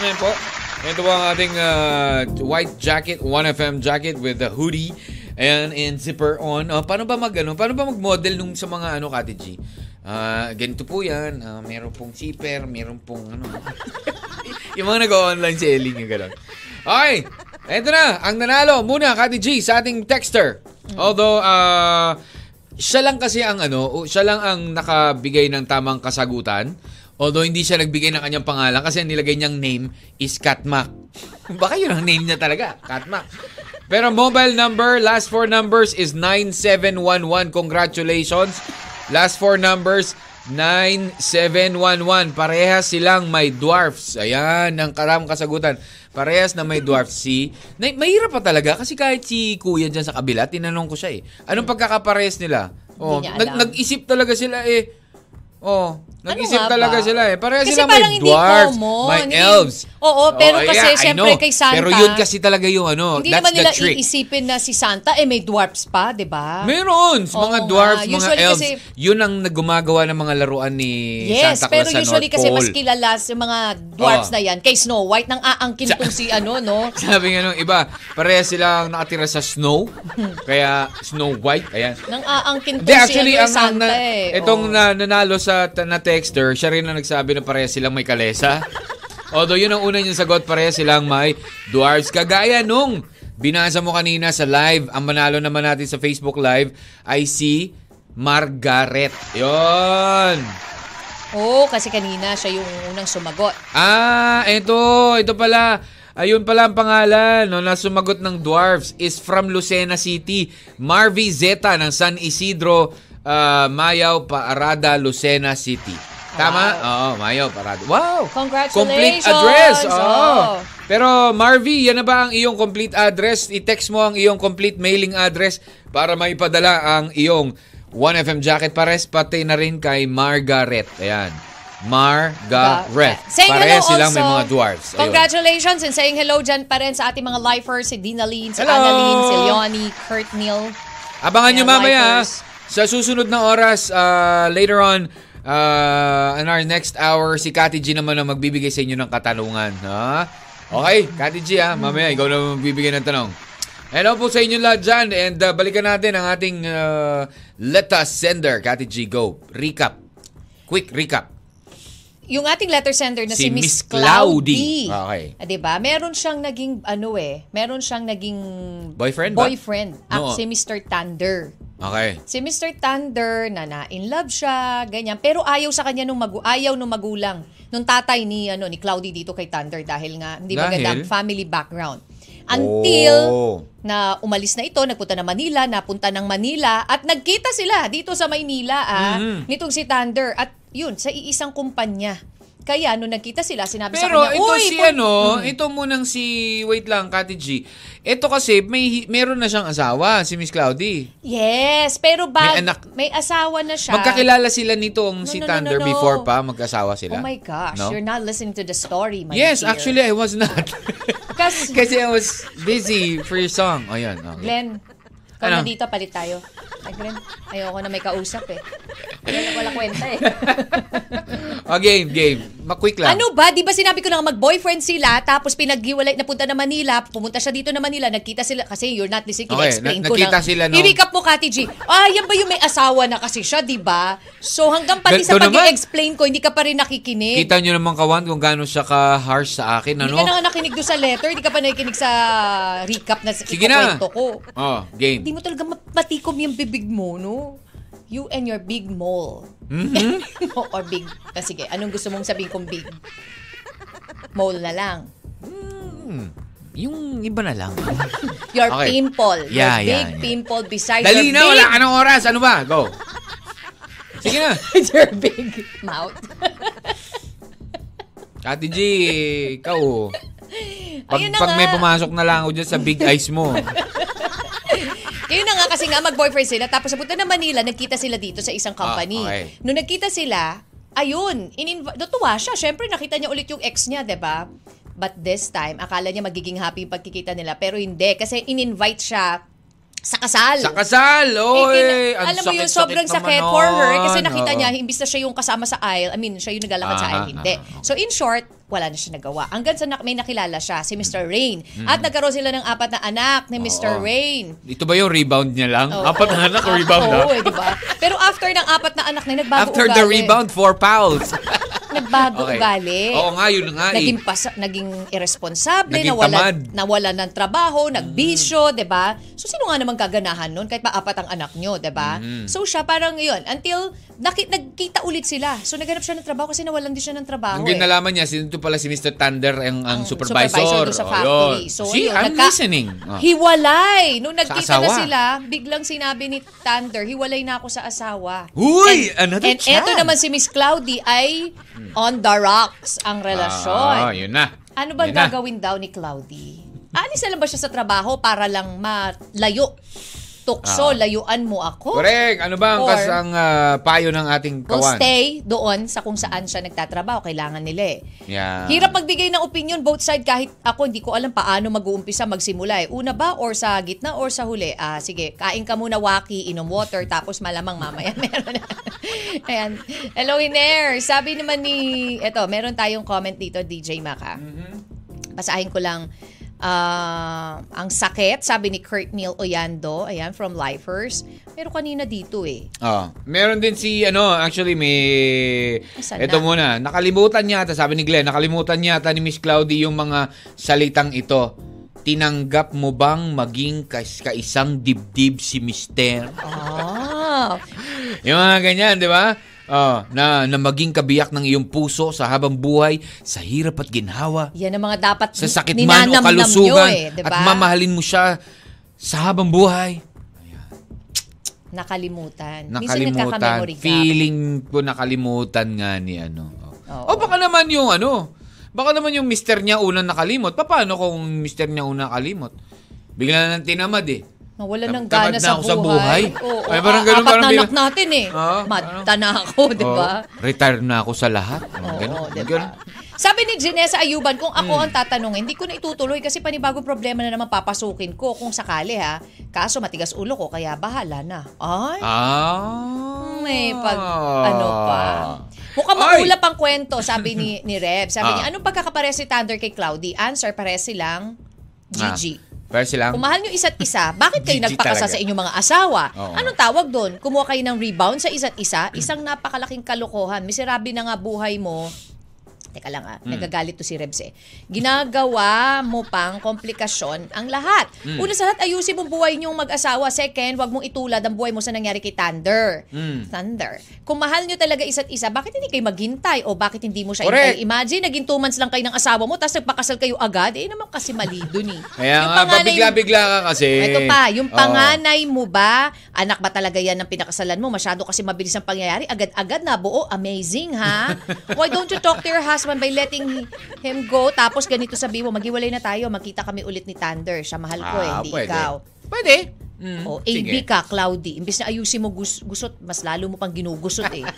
A: Ayan po. Ito po ang ating uh, white jacket, 1FM jacket with the hoodie. Ayan, and zipper on. Oh, paano ba mag, ano, paano ba mag-model nung sa mga ano, Kati G? Ah, ganito po yan. Ah, meron pong zipper, meron pong ano. yung mga nag-online selling yung gano'n. Okay, eto na. Ang nanalo muna, Kati G, sa ating texter. Although, ah, siya lang kasi ang ano, siya lang ang nakabigay ng tamang kasagutan. Although hindi siya nagbigay ng kanyang pangalan kasi ang nilagay niyang name is Katmak. Baka yun ang name niya talaga, Katmak. Pero mobile number, last four numbers is 9711. Congratulations. Last four numbers, 9711. Parehas silang may dwarfs. Ayan, ang karam kasagutan. Parehas na may dwarfs. Si, na, mahirap pa talaga kasi kahit si kuya dyan sa kabila, tinanong ko siya eh. Anong pagkakaparehas nila? Oh, nag, nag-isip talaga sila eh. Oh, nag-isip
B: nga
A: talaga
B: ba?
A: sila eh. Parehas
B: Kasi
A: sila
B: parang
A: may dwarfs,
B: common.
A: may
B: Hindi-
A: elves.
B: Oo, pero
A: Oh,
B: kasi
A: yeah, know.
B: kay Santa.
A: Pero yun kasi talaga yung ano,
B: Hindi
A: that's
B: naman nila
A: trick.
B: iisipin na si Santa, eh may dwarfs pa, di ba?
A: Meron,
B: Oo
A: mga
B: nga.
A: dwarfs, mga
B: Usually
A: elves.
B: kasi-
A: yun ang nagumagawa ng mga laruan ni
B: Yes,
A: Santa
B: pero
A: Claus sa
B: usually
A: North
B: kasi
A: Pole.
B: mas kilala sa mga dwarfs
A: Oo.
B: na yan. Kay Snow White, nang aangkin tong si ano, no?
A: Sabi nga nung iba, pareha silang nakatira sa snow. kaya Snow White, ayan.
B: Nang aangkin tong si ano,
A: ang, ang
B: Santa
A: na,
B: eh.
A: itong nanalo sa texter, siya rin ang nagsabi na pareha silang may kalesa. Although yun ang una niyang sagot, pareha silang may dwarfs. Kagaya nung binasa mo kanina sa live, ang manalo naman natin sa Facebook Live ay si Margaret. Yon.
B: Oo, kasi kanina siya yung unang sumagot.
A: Ah, ito, ito pala. Ayun pala ang pangalan no, na sumagot ng dwarfs is from Lucena City. Marvy Zeta ng San Isidro, ah, Mayaw, Paarada, Lucena City. Tama? Oo, Mayaw, Paarada. Wow!
B: Congratulations!
A: Complete address! Oo.
B: Oo.
A: Pero Marvy, yan na ba ang iyong complete address? I-text mo ang iyong complete mailing address para maipadala ang iyong 1FM jacket. Pares pati na rin kay Margaret. Ayan. Margaret.
B: Saying
A: Pares
B: hello
A: silang may
B: also.
A: mga dwarfs. Ayun.
B: Congratulations and saying hello dyan pa rin sa ating mga lifers, si Dina Lynn, si
A: Hello!
B: Annalyn, si Leonie, Kurt Neal.
A: Abangan nyo mamaya
B: lifers.
A: Sa susunod na oras uh, later on uh, in our next hour si Kati G naman ang magbibigay sa inyo ng katanungan. Ha? Okay, Kati G ha, mamaya ikaw na magbibigay ng tanong. Hello po sa inyo lahat dyan and uh, balikan natin ang ating uh, Let Us Sender. Kati G, go. Recap. Quick recap.
B: Yung ating letter sender na si,
A: Si
B: Miss Cloudy.
A: Cloudy. Okay.
B: Ah, 'Di ba? Meron siyang naging ano eh, meron siyang naging
A: Boyfriend ba?
B: boyfriend. Ah,
A: No.
B: si Mr. Thunder.
A: Okay.
B: Si Mr. Thunder na na-in love siya, ganyan. Pero ayaw sa kanya nung magu ayaw nung magulang nung tatay ni ano ni Cloudy dito kay Thunder dahil nga hindi
A: Dahil?
B: magandang family background. Until
A: Oh.
B: na umalis na ito, nagpunta na Manila, napunta ng Manila at nagkita sila dito sa Maynila ah,
A: Mm-hmm.
B: nitong si Thunder at yun sa iisang kumpanya. Kaya nung nagkita sila, sinabi
A: Pero
B: sa kanya,
A: ito
B: "Uy,
A: si
B: pun-
A: ano, ito munang si wait lang Kati G. Ito kasi may meron na siyang asawa si Miss Cloudy.
B: Yes, pero bag,
A: May anak.
B: may asawa na siya.
A: Magkakilala sila nitong
B: No,
A: si
B: no, no,
A: Thunder
B: no, no.
A: before pa magkasawa sila.
B: Oh my gosh,
A: No?
B: you're not listening to the story, my
A: Yes,
B: dear.
A: actually I was not.
B: Kas-
A: Kasi I was busy for your song. Ayun, okay.
B: Glenn, ikaw
A: Ano?
B: dito, palit tayo. Ay, Glenn, ayoko na may kausap eh. Glenn, wala kwenta eh.
A: oh, game, game. Maquick lang.
B: Ano ba? Di ba sinabi ko na mag-boyfriend sila, tapos pinaghiwalay, napunta na Manila, pumunta siya dito na Manila, nagkita sila, kasi you're not listening,
A: Okay,
B: explain
A: na-
B: ko
A: nakita
B: na.
A: sila nung-
B: I-recap mo, Kati G. Ah, yan ba yung may asawa na kasi siya, di ba? So hanggang pati sa
A: Ganito naman.
B: pag-explain ko, hindi ka pa rin nakikinig.
A: Kita nyo naman kawan kung gaano siya ka-harsh sa akin,
B: Hindi
A: ano?
B: ka na nga nakinig doon sa letter, hindi ka pa nakikinig sa recap na
A: Sige na.
B: ko.
A: Oh, game.
B: Hindi mo talaga matikom yung bibig mo, no? You and your big mole.
A: Mm-hmm.
B: Or big, ah, sige, anong gusto mong sabihin kong big? Mole na lang.
A: Yung iba na lang.
B: Your
A: Okay.
B: pimple.
A: Yeah,
B: your
A: yeah,
B: big
A: yeah.
B: pimple besides
A: Dali
B: your
A: na,
B: big,
A: wala ka ng oras. Ano ba? Go. Sige na.
B: your big mouth.
A: Kati G, ikaw. Pag,
B: Ayun na
A: pag may
B: nga.
A: pumasok na lang ako dyan sa big eyes mo.
B: Yun na nga kasi nga mag-boyfriend sila tapos napunta na Manila, nagkita sila dito sa isang company.
A: Ah, okay.
B: Nung nagkita sila, ayun, ininv- natuwa siya. Syempre nakita niya ulit yung ex niya, 'di ba? But this time, akala niya magiging happy yung pagkikita nila pero hindi kasi in-invite siya sa kasal.
A: Sa kasal,
B: Eh,
A: oy!
B: kin-
A: ang
B: alam mo yun, sobrang sakit for her kasi
A: nun.
B: nakita niya, imbis na siya yung kasama sa aisle, I mean, siya yung naglalakad sa aisle, hindi.
A: ah,
B: So in short, wala na siya nagawa. Hanggang sa nak- may nakilala siya, si Mr. Rain.
A: Mm.
B: At nagkaroon sila ng apat na anak ni Mr.
A: Oo.
B: Rain.
A: Ito ba yung rebound niya lang?
B: Oo.
A: Apat na anak, rebound na.
B: Eh, di ba? Pero after ng apat na anak na yun, nagbago
A: After
B: ugali.
A: the rebound, four pals.
B: Nagbago
A: Okay.
B: ugali.
A: Oo nga, yun nga eh.
B: Naging, pasa, naging irresponsible,
A: Naging
B: nawala,
A: tamad. Mm.
B: nawala ng trabaho, nagbisyo, 'di ba? So sino nga naman gaganahan nun kahit pa apat ang anak nyo, 'di ba?
A: Mm-hmm.
B: So siya parang 'yun until naki, nagkita ulit sila. So naghanap siya ng trabaho kasi nawalan din siya ng trabaho.
A: Ang
B: eh.
A: nalaman niya, sino pala si Mr. Thunder, ang, ang
B: Ang
A: supervisor.
B: doon sa
A: Oh,
B: factory.
A: yun.
B: So,
A: See,
B: ayun,
A: I'm
B: nagka-
A: listening. Oh.
B: Hiwalay! Nung nagkita na sila, biglang sinabi ni Thunder, hiwalay na ako sa asawa.
A: Uy!
B: And,
A: another
B: and
A: chance.
B: eto naman si Miss Cloudy ay on the rocks ang relasyon.
A: Ah, yun na.
B: Ano ba
A: Yun na.
B: gagawin daw ni Cloudy? Alis na lang ba siya sa trabaho para lang malayo? Tukso, layuan mo ako?
A: Ah. Correct. Ano ba ang
B: Or-
A: kas ang ah, payo ng ating kawan?
B: stay doon sa kung saan siya nagtatrabaho. Kailangan nila eh.
A: Yeah.
B: Hirap magbigay ng opinion both side kahit ako hindi ko alam paano mag-uumpisa magsimula eh. Una ba or sa gitna or sa huli? Ah, sige, kain ka muna waki, inom water, tapos malamang mamaya meron na. Ayan. Hello, Iner. Sabi naman ni, eto, meron tayong comment dito, DJ Maka. Basahin ko lang. Ah, ang sakit, sabi ni Kurt Neil Oyando, ayan, from Lifers. Pero kanina dito eh.
A: Oh, meron din si ano, actually may
B: Asan
A: Ito
B: na?
A: muna, nakalimutan yata, sabi ni Glenn, nakalimutan yata ni Miss Cloudy yung mga salitang ito. Tinanggap mo bang maging kais kaisang dibdib si Mister?
B: Ah,
A: Yung mga ganyan, di ba? Ah, na, na maging kabiyak ng iyong puso sa habang buhay, sa hirap at ginhawa,
B: Yan ang mga dapat
A: sa sakit man o kalusugan,
B: nyo eh, di
A: at mamahalin mo siya sa habang buhay.
B: Nakalimutan. Minsan
A: Nakalimutan.
B: gap.
A: Feeling ko nakalimutan nga ni ano.
B: Oo.
A: O baka naman yung ano, baka naman yung mister niya unang nakalimot. Pa- Paano kung mister niya unang nakalimot? Bigla na nang tinamad eh.
B: Nawala ng gana
A: na
B: sa
A: ako sa
B: buhay.
A: buhay.
B: Oo,
A: Ay, parang
B: a-
A: ganun,
B: apat
A: parang
B: na anak natin eh.
A: Oo,
B: Mata na ako, di ba?
A: Oh, retire na ako sa lahat.
B: Oo,
A: Ganun.
B: di
A: Ganun.
B: Sabi ni Janessa Ayuban, kung ako
A: Hmm.
B: ang tatanungin, hindi ko na itutuloy kasi panibagong problema na naman papasukin ko kung sakali ha. Kaso matigas ulo ko, kaya bahala na. Ay,
A: Ah.
B: may pag, ano pa. Mukhang maulap ang kwento, sabi ni, ni Rev. Sabi
A: Ah.
B: niya, anong pagkakapare si Thunder kay Cloudy? Answer, pare silang Gigi.
A: Ah, pero silang,
B: Kung mahal nyo isa't isa, bakit kayo
A: Gigi
B: nagpakasal
A: talaga.
B: sa inyong mga asawa?
A: Oo.
B: Anong tawag doon? Kumuha kayo ng rebound sa isa't isa? Isang napakalaking kalokohan. Miserable na nga buhay mo. Teka lang ah,
A: Hmm.
B: nagagalit to si Rebs eh. Ginagawa mo pang komplikasyon ang lahat.
A: Hmm.
B: Una sa lahat, ayusin mo buhay niyong mag-asawa. Second, wag mong itulad ang buhay mo sa nangyari kay Thunder.
A: Hmm.
B: Thunder. Kung mahal niyo talaga isa't isa, bakit hindi kayo maghintay? O bakit hindi mo siya
A: Correct.
B: hintay? Imagine, naging two months lang kayo ng asawa mo, tapos nagpakasal kayo agad. Eh naman kasi mali dun eh.
A: kaya
B: Yung
A: nga, pabigla-bigla ka kasi.
B: ito pa, yung panganay mo ba, anak ba talaga yan ng pinakasalan mo? Masyado kasi mabilis ang pangyayari. Agad-agad na buo. Amazing, ha? Why don't you talk to your husband by letting him go? Tapos ganito sabi mo, maghiwalay na tayo, magkita kami ulit ni Thunder. Siya mahal ko eh,
A: Ah,
B: hindi
A: pwede.
B: ikaw.
A: Pwede. Mm,
B: O,
A: sige.
B: AB ka, Cloudy. Imbis na ayusin mo gus- gusot, mas lalo mo pang ginugusot eh.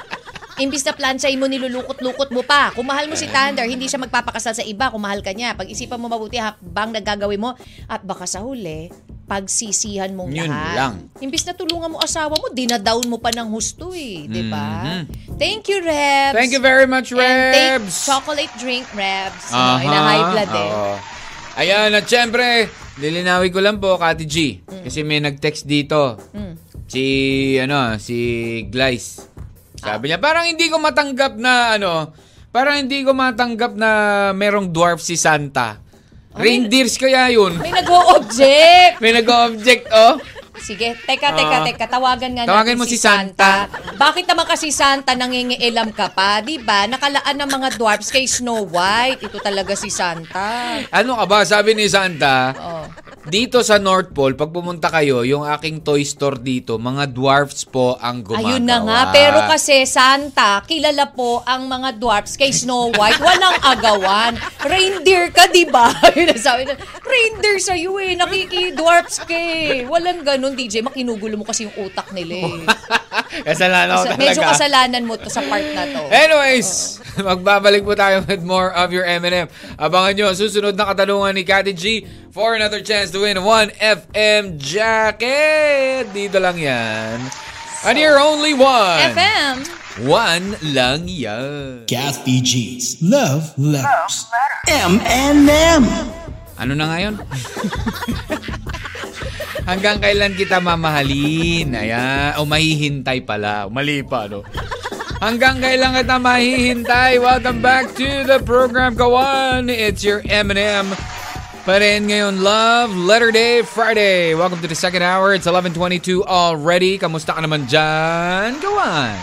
B: Imbis na plansay mo, nilulukot-lukot mo pa. Kung mahal mo si Thunder, hindi siya magpapakasal sa iba kung mahal ka niya. Pag-isipan mo mabuti habang nagagawin mo at baka sa huli, pagsisihan mong
A: Yun
B: lahat.
A: lang.
B: Imbis na tulungan mo asawa mo, dinadown mo pa ng husto eh. Di ba?
A: Mhm.
B: Thank you, Rebs.
A: Thank you very much,
B: And take
A: Rebs.
B: chocolate drink, Rebs.
A: Aha,
B: Ano, high blood eh.
A: oo. Ayan, at syempre, lilinawin ko lang po, Kati G. Kasi may nag-text dito.
B: Mm.
A: Si, ano, si Glice. Sabi niya, parang hindi ko matanggap na, ano, parang hindi ko matanggap na merong dwarf si Santa. Reindeers kaya yun.
B: May nag-o-object.
A: May nag-object, oh.
B: Sige, teka, teka,
A: Ah.
B: teka. Tawagan nga
A: Tawagan
B: natin
A: mo si Santa.
B: Bakit naman kasi Santa nangingiilam ka pa? Di ba? Nakalaan ng mga dwarfs kay Snow White. Ito talaga si Santa.
A: Ano ka ba? Sabi ni Santa,
B: Oh.
A: Dito sa North Pole, pag pumunta kayo, yung aking toy store dito, mga dwarfs po ang gumagawa.
B: Ayun na nga. Pero kasi Santa, kilala po ang mga dwarfs kay Snow White. Walang agawan. Reindeer ka, di ba? Sabi na, Reindeer sa'yo eh. Nakiki-dwarfs ka eh. Walang ganun, DJ. Makinugulo mo kasi yung utak nila eh.
A: Kasalanan ko talaga.
B: medyo kasalanan mo to sa part na to.
A: Anyways, magbabalik po tayo with more of your M&M. Abangan nyo ang susunod na katanungan ni Kati G for another chance to win 1 FM jacket. Dito lang yan. And you're only one.
B: FM.
A: One lang yan.
D: Kathy G's Love Letters.
C: M&M.
A: Ano na ngayon? Hanggang kailan kita mamahalin? Ayan. O mahihintay pala. Mali pa, no? Hanggang kailan kita mahihintay? Welcome back to the program, Kawan. It's your M&M. Pa ngayon, Love Letter Day Friday. Welcome to the second hour. It's 11.22 already. Kamusta ka naman dyan, Kawan?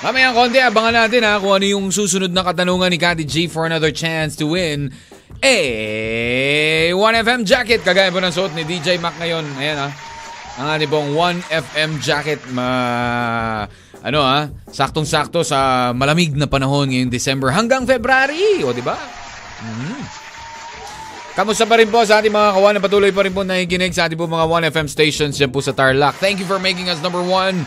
A: Mamaya konti, abangan natin ha kung ano yung susunod na katanungan ni Kati G for another chance to win a 1FM jacket. Kagaya po ng suot ni DJ Mac ngayon. Ayan ha. Ang ating pong 1FM jacket. Ma... Ano ha? Saktong-sakto sa malamig na panahon ngayong December hanggang February. O, di ba? Mhm. Kamusta pa rin po sa ating mga kawan na patuloy pa rin po nakikinig sa ating po mga 1FM stations dyan po sa Tarlac. Thank you for making us number one.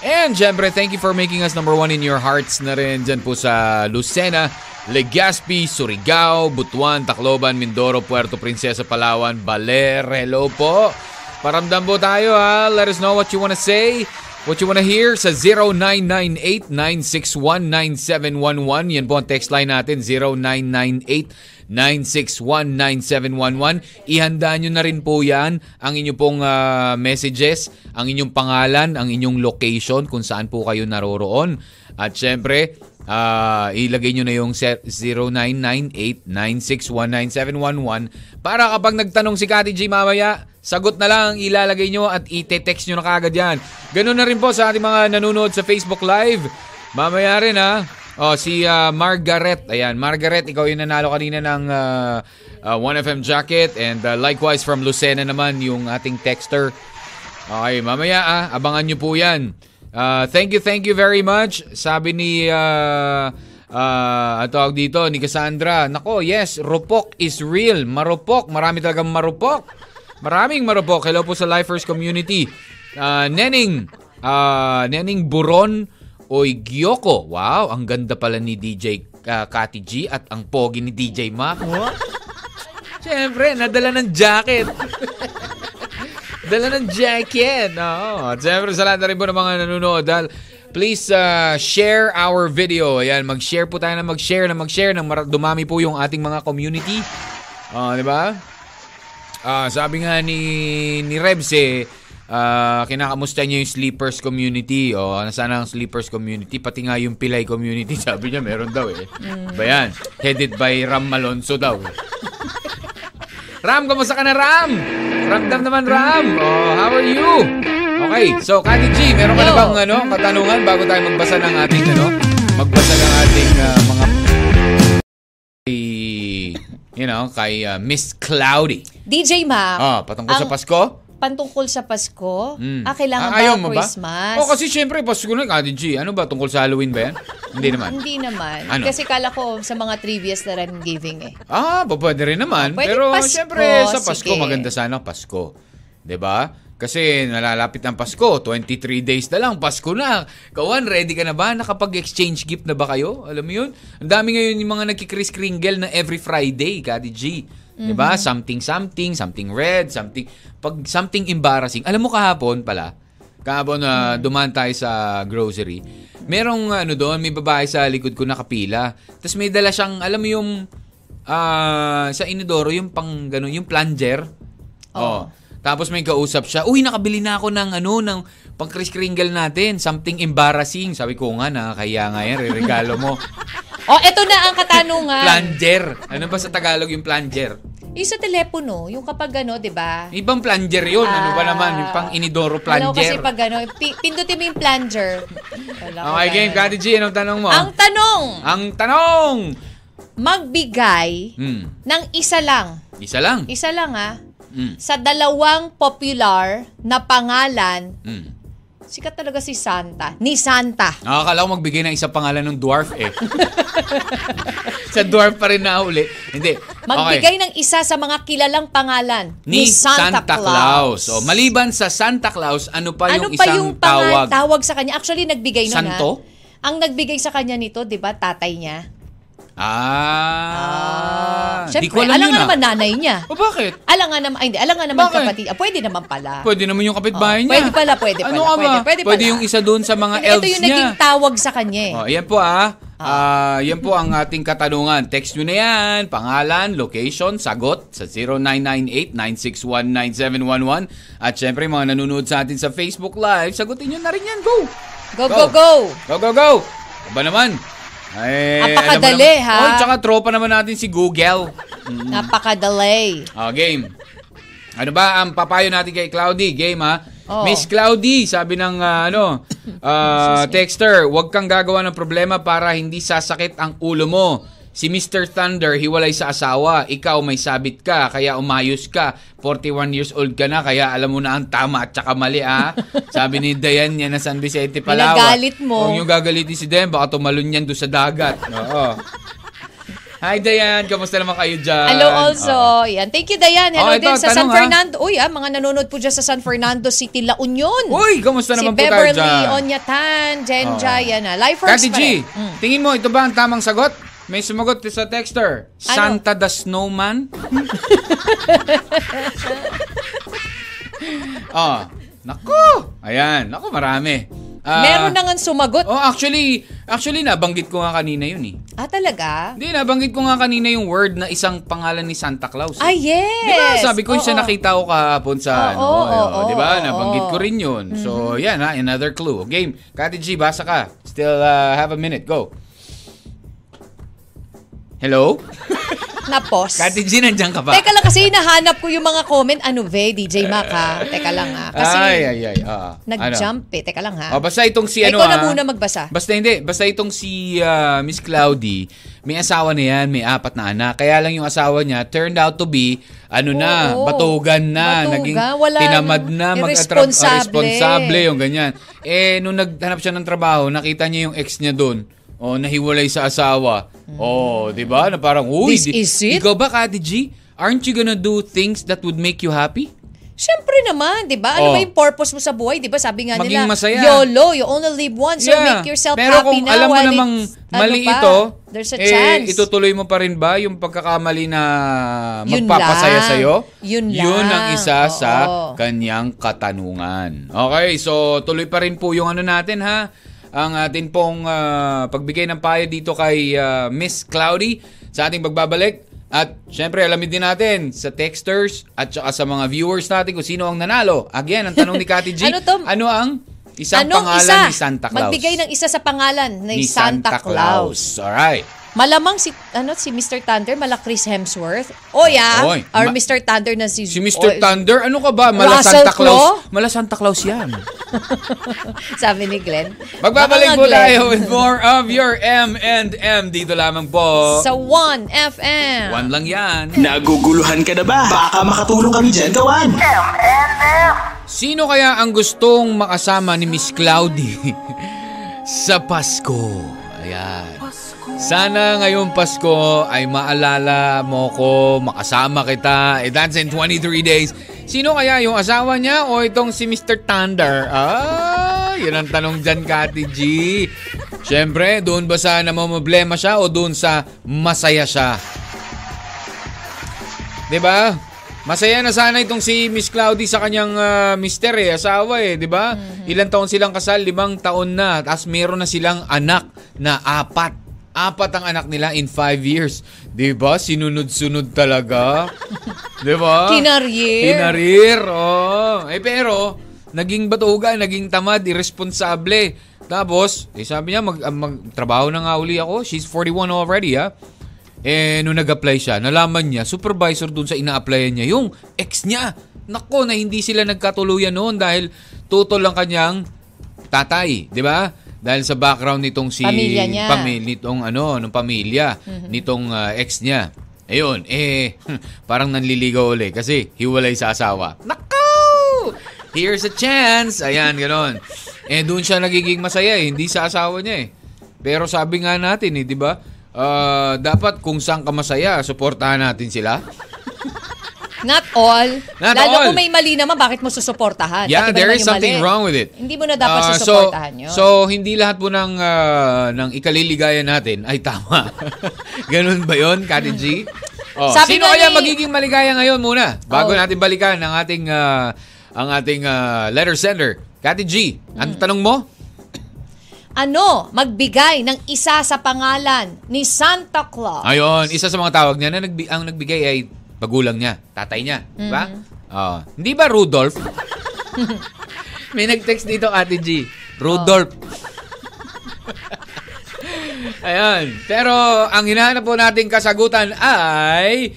A: And syempre, thank you for making us number one in your hearts na rin dyan po sa Lucena, Legazpi, Surigao, Butuan, Tacloban, Mindoro, Puerto Princesa, Palawan, Baler. Hello po. Paramdam po tayo ha. Let us know what you wanna say. What you wanna hear sa 0998-961-9711. Yan po ang text line natin, 0998-961-9711. Ihanda nyo na rin po yan ang inyong pong ah, messages, ang inyong pangalan, ang inyong location kung saan po kayo naroroon. At syempre, ah, ilagay nyo na yung set 0998-961-9711 para kapag nagtanong si Kati G mamaya, Sagot na lang ang ilalagay nyo at ite-text nyo na kagad yan. Ganun na rin po sa ating mga nanonood sa Facebook Live. Mamaya rin ha. Oh, si ah, Margaret. Ayan, Margaret, ikaw yung nanalo kanina ng ah, ah, 1FM jacket. And ah, likewise from Lucena naman, yung ating texter. Okay, mamaya ah, abangan nyo po yan. Ah, thank you, thank you very much. Sabi ni, uh, uh, tawag dito, ni Cassandra, Nako, yes, rupok is real. Marupok, marami talagang marupok. Maraming marupok. Hello po sa Lifers community. Ah, Neneng, ah, Neneng Buron, Oy Gyoko. Wow, ang ganda pala ni DJ uh, Kati G at ang pogi ni DJ Mac. Siyempre, nadala ng jacket. Dala ng jacket. Oo. At siyempre, sa lahat na rin po ng mga nanonood. Dahil, please uh, share our video. Ayan, mag-share po tayo na mag-share na mag-share. Mara- dumami po yung ating mga community. Ah, di ba? Ah, sabi nga ni, ni Rebs eh, ah, kinakamusta niya yung sleepers community. O, nasaan ang sleepers community? Pati nga yung Pilay community. Sabi niya, meron daw eh. Ba yan? Headed by Ram Malonzo daw eh. Ram, kamusta ka na Ram? Ramdam naman Ram. Oh, how are you? Okay, so Kati G, meron ka na bang ano, katanungan bago tayo magbasa ng ating ano? Magbasa ng ating ah, mga you know, kay ah, Miss Cloudy.
B: DJ Mac.
A: Ah, patungkol sa
B: ang
A: Pasko?
B: Pantungkol sa Pasko?
A: Mm.
B: Ah, kailangan
A: Ah,
B: ba
A: ayaw mo ba?
B: Christmas?
A: Oh, kasi syempre, Pasko na, Kati G. Ano ba, tungkol sa Halloween ba yan? Hindi naman.
B: Hindi naman.
A: Ano?
B: Kasi kala ko sa mga trivias na rin giving eh.
A: Ah, pwede rin naman.
B: Pwede
A: Pero
B: Pasko,
A: syempre, sa Pasko,
B: sige.
A: maganda sana Pasko. 'Di ba? Kasi nalalapit ang Pasko, 23 days na lang, Pasko na. Kawan, ready ka na ba? Nakapag-exchange gift na ba kayo? Alam mo yun? Ang dami ngayon yung mga nagkikris kringle na every Friday, Kati G. 'Di ba?
B: Mhm.
A: Something something, something red, something pag something embarrassing. Alam mo kahapon pala, kahapon na dumaan tayo sa grocery. Merong ano doon, may babae sa likod ko nakapila. Tapos may dala siyang, alam mo yung ah, sa inodoro, yung pang ganun, yung plunger. Oh. Tapos may kausap siya, uy, nakabili na ako ng ano, ng pang Kris Kringle natin, something embarrassing. Sabi ko nga, nakakaya nga yan, re-regalo mo.
B: Oh, eto na ang katanungan.
A: plunger. Ano ba sa Tagalog yung plunger?
B: Yung sa telepono, yung kapag ano, di ba?
A: Ibang plunger yun. ano ba
B: Ah.
A: naman? Yung pang inidoro
B: Alam ko kasi
A: plunger.
B: pag ano, pi- pindutin mo yung plunger. Wala ko
A: Okay, game. Kati G, anong tanong mo?
B: Ang tanong,
A: Ang tanong!
B: magbigay
A: Hmm.
B: ng isa lang.
A: Isa lang.
B: Isa lang ah.
A: Hmm.
B: Sa dalawang popular na pangalan,
A: Hmm.
B: sikat talaga si Santa. Ni Santa.
A: Nakakala ko magbigay ng isang pangalan ng dwarf eh. sa dwarf pa rin na uli. Hindi.
B: Magbigay ng isa sa mga kilalang pangalan
A: Ni Santa, Claus. O, maliban sa Santa Claus, ano pa
B: ano
A: yung
B: pa
A: isang
B: yung
A: tawag?
B: tawag sa kanya? Actually, nagbigay nun
A: Santo?
B: ha. Ang nagbigay sa kanya nito, di ba, tatay niya?
A: Ah. di
B: Siyempre,
A: ko alam
B: nga
A: ah.
B: naman nanay niya.
A: O bakit?
B: Alam nga naman, ay, hindi, alam nga naman
A: Bakit?
B: kapatid. Ah, pwede naman pala.
A: Pwede naman yung kapitbahay
B: Oh,
A: niya.
B: pwede pala, pwede
A: ano
B: pala,
A: ka ba?
B: pwede, pwede pala.
A: yung isa doon sa mga
B: Ito
A: elves
B: yung
A: niya.
B: naging tawag sa kanya eh.
A: Oh, yan po ah. Ah, yan po ang ating katanungan. Text nyo na yan. Pangalan, location, sagot sa 0998-961-9711. At syempre, mga nanonood sa atin sa Facebook Live, sagutin nyo na rin yan. Go!
B: Go, go, go!
A: Go, go, go! Aba naman. Ay,
B: Napakadali,
A: alam mo naman-
B: ha?
A: Oh, tsaka tropa naman natin si Google.
B: Napakadalay.
A: Ah, game. Ano ba ang papayo natin kay Cloudy? Game ha?
B: Oo.
A: Miss Cloudy, sabi ng ah, ano, ah, texter, huwag kang gagawa ng problema para hindi sasakit ang ulo mo. Si Mr. Thunder, hiwalay sa asawa. Ikaw may sabit ka, kaya umayos ka. 41 years old ka na, kaya alam mo na ang tama at saka mali, ha? Sabi ni Dayan yan na San Vicente, Palawan.
B: Pinagalit mo.
A: Huwag niyo gagalitin si Dayan, baka tumalon yan doon sa dagat. Oo. Hi, Dayan. Kamusta naman kayo dyan?
B: Hello also. Yan. Thank you, Dayan. Hello
A: Oh, ito,
B: din sa San
A: tanong, ha?
B: Fernando. Uy, ah, mga nanonood po dyan sa San Fernando City, La Union.
A: Uy, kamusta
B: si
A: naman po tayo
B: Beverly
A: dyan?
B: Onyatan, Jenja,
A: Oo.
B: yan na. Lifers
A: Kati
B: pa
A: G.
B: Mm.
A: tingin mo, ito ba ang tamang sagot? May sumagot sa texter.
B: Ano?
A: Santa the Snowman? oh, naku! Ayan, naku, marami. Ah,
B: Meron na nga sumagot.
A: Oh, actually, actually nabanggit ko nga kanina yun eh.
B: Ah, talaga?
A: Hindi, nabanggit ko nga kanina yung word na isang pangalan ni Santa Claus. eh.
B: Ah, yes.
A: Di ba? Sabi ko yung siya
B: Oo.
A: nakita ko kahapon sa
B: Oo,
A: ano.
B: oo,
A: eh,
B: oo,
A: di ba?
B: oo,
A: Nabanggit ko rin yun. So,
B: Mm-hmm.
A: yan ha, another clue. Game. Kati G, basa ka. Still uh, have a minute. Go. Hello?
B: Na-pause.
A: Kati G, nandiyan ka ba?
B: Teka lang kasi hinahanap ko yung mga comment. Ano ve, DJ Mac ha? Teka lang ha. Kasi
A: ay, ay, ay. ah.
B: nag-jump eh. Teka lang ha.
A: Ano? Oh, basta itong si
B: Ay,
A: ano
B: ikaw na
A: ah.
B: muna magbasa.
A: Basta hindi. Basta itong si ah, Miss Cloudy, may asawa na yan, may apat na anak. Kaya lang yung asawa niya turned out to be, ano na,
B: Oo.
A: batugan na.
B: Batugan,
A: naging
B: wala
A: tinamad
B: nang-
A: na.
B: irresponsible.
A: responsable yung ganyan. Eh, nung naghanap siya ng trabaho, nakita niya yung ex niya doon. Oh, nahiwalay sa asawa. Oh, 'di ba? Na parang, uy,
B: This is it?
A: ikaw ba, Kati G? Aren't you gonna do things that would make you happy?
B: Siyempre naman, di ba? Ano
A: Oh.
B: ba yung purpose mo sa buhay? Di ba? Sabi nga
A: Maging
B: nila,
A: masaya.
B: YOLO, you only live once, so
A: Yeah.
B: make yourself
A: Pero
B: happy
A: kung
B: now.
A: alam mo
B: while
A: namang
B: it's-
A: mali
B: ano pa,
A: ito,
B: there's a
A: eh,
B: chance.
A: itutuloy mo pa rin ba yung pagkakamali na magpapasaya
B: lang.
A: sa'yo?
B: Yun
A: Yun ang
B: lang.
A: isa sa
B: Oo.
A: kanyang katanungan. Okay, so tuloy pa rin po yung ano natin ha. Ang atin pong ah, pagbigay ng payo dito kay ah, Miss Cloudy sa ating pagbabalik. At syempre, alamin din natin sa texters at saka sa mga viewers natin kung sino ang nanalo. Again, ang tanong ni Kati G,
B: Ano to?
A: ano ang isang
B: Anong
A: pangalan
B: isa?
A: ni Santa Claus?
B: Magbigay ng isa sa pangalan ni,
A: ni
B: Santa, Claus.
A: Alright.
B: Malamang si ano si Mr. Thunder, mala Chris Hemsworth. O yeah,
A: Oy,
B: or
A: ma-
B: Mr. Thunder na si
A: Si Mr. Thunder, ano ka ba? Mala
B: Russell
A: Santa Claus.
B: Crowe?
A: Mala Santa Claus yan.
B: Sabi ni Glenn.
A: Magbabalik
B: Baka
A: po
B: nga, Glenn.
A: tayo with more of your M&M. Dito lamang po.
B: Sa 1FM.
A: One lang yan.
D: Naguguluhan ka na ba? Baka makatulong kami dyan, kawan.
E: M&M.
A: Sino kaya ang gustong makasama ni Miss Cloudy sa Pasko? Ayan. Sana ngayong Pasko ay maalala mo ko, makasama kita. Eh, that's in 23 days. Sino kaya yung asawa niya o itong si Mr. Thunder? Ah, yun ang tanong dyan, Kati G. Siyempre, doon ba sa namamblema siya o doon sa masaya siya? ba? Masaya na sana itong si Miss Cloudy sa kanyang ah, mister eh, asawa eh, 'di ba? Ilang taon silang kasal? Limang taon na. Tapos meron na silang anak na apat. Apat ang anak nila in five years. 'Di ba? Sinunod-sunod talaga. 'Di ba?
B: Kinarir.
A: Kinarir. Oh. Eh pero naging batugan, naging tamad, irresponsable. Tapos, eh, sabi niya mag, ah, magtrabaho na nga uli ako. She's 41 already, ha. Eh, nung nag-apply siya, nalaman niya, supervisor dun sa ina-applyan niya, yung ex niya. Nako, na hindi sila nagkatuluyan noon dahil tutol lang kanyang tatay, di ba? Dahil sa background nitong si
B: Pamilya niya.
A: pamil- nitong ano, nung pamilya nitong ah, ex niya. Ayun, eh parang nanliligaw uli kasi hiwalay sa asawa. Nako! Here's a chance. Ayan, ganoon. Eh doon siya nagiging masaya eh, hindi sa asawa niya eh. Pero sabi nga natin eh, 'di ba? Ah, dapat kung saan ka masaya, suportahan natin sila.
B: Not all.
A: Not
B: Lalo
A: all.
B: kung may mali naman, bakit mo susuportahan?
A: Yeah, there is something
B: mali?
A: wrong with it.
B: Hindi mo na dapat
A: Ah,
B: susuportahan
A: so,
B: yun.
A: So, hindi lahat po ng, ah, ng ikaliligayan natin ay tama. Ganun ba yon Kati G? Oh,
B: Sabi
A: sino kaya
B: ni-
A: magiging maligaya ngayon muna? Bago
B: Oh.
A: natin balikan ang ating ah, ang ating ah, letter sender. Kati G, ang
B: Hmm.
A: tanong mo?
B: ano, magbigay ng isa sa pangalan ni Santa Claus.
A: Ayun, isa sa mga tawag niya na nagbi- ang nagbigay ay magulang niya, tatay niya, di ba?
B: Mm-hmm.
A: Oh, hindi ba Rudolph? May nag-text dito Ate G. Rudolph. Ayan. Pero ang hinahanap po nating kasagutan ay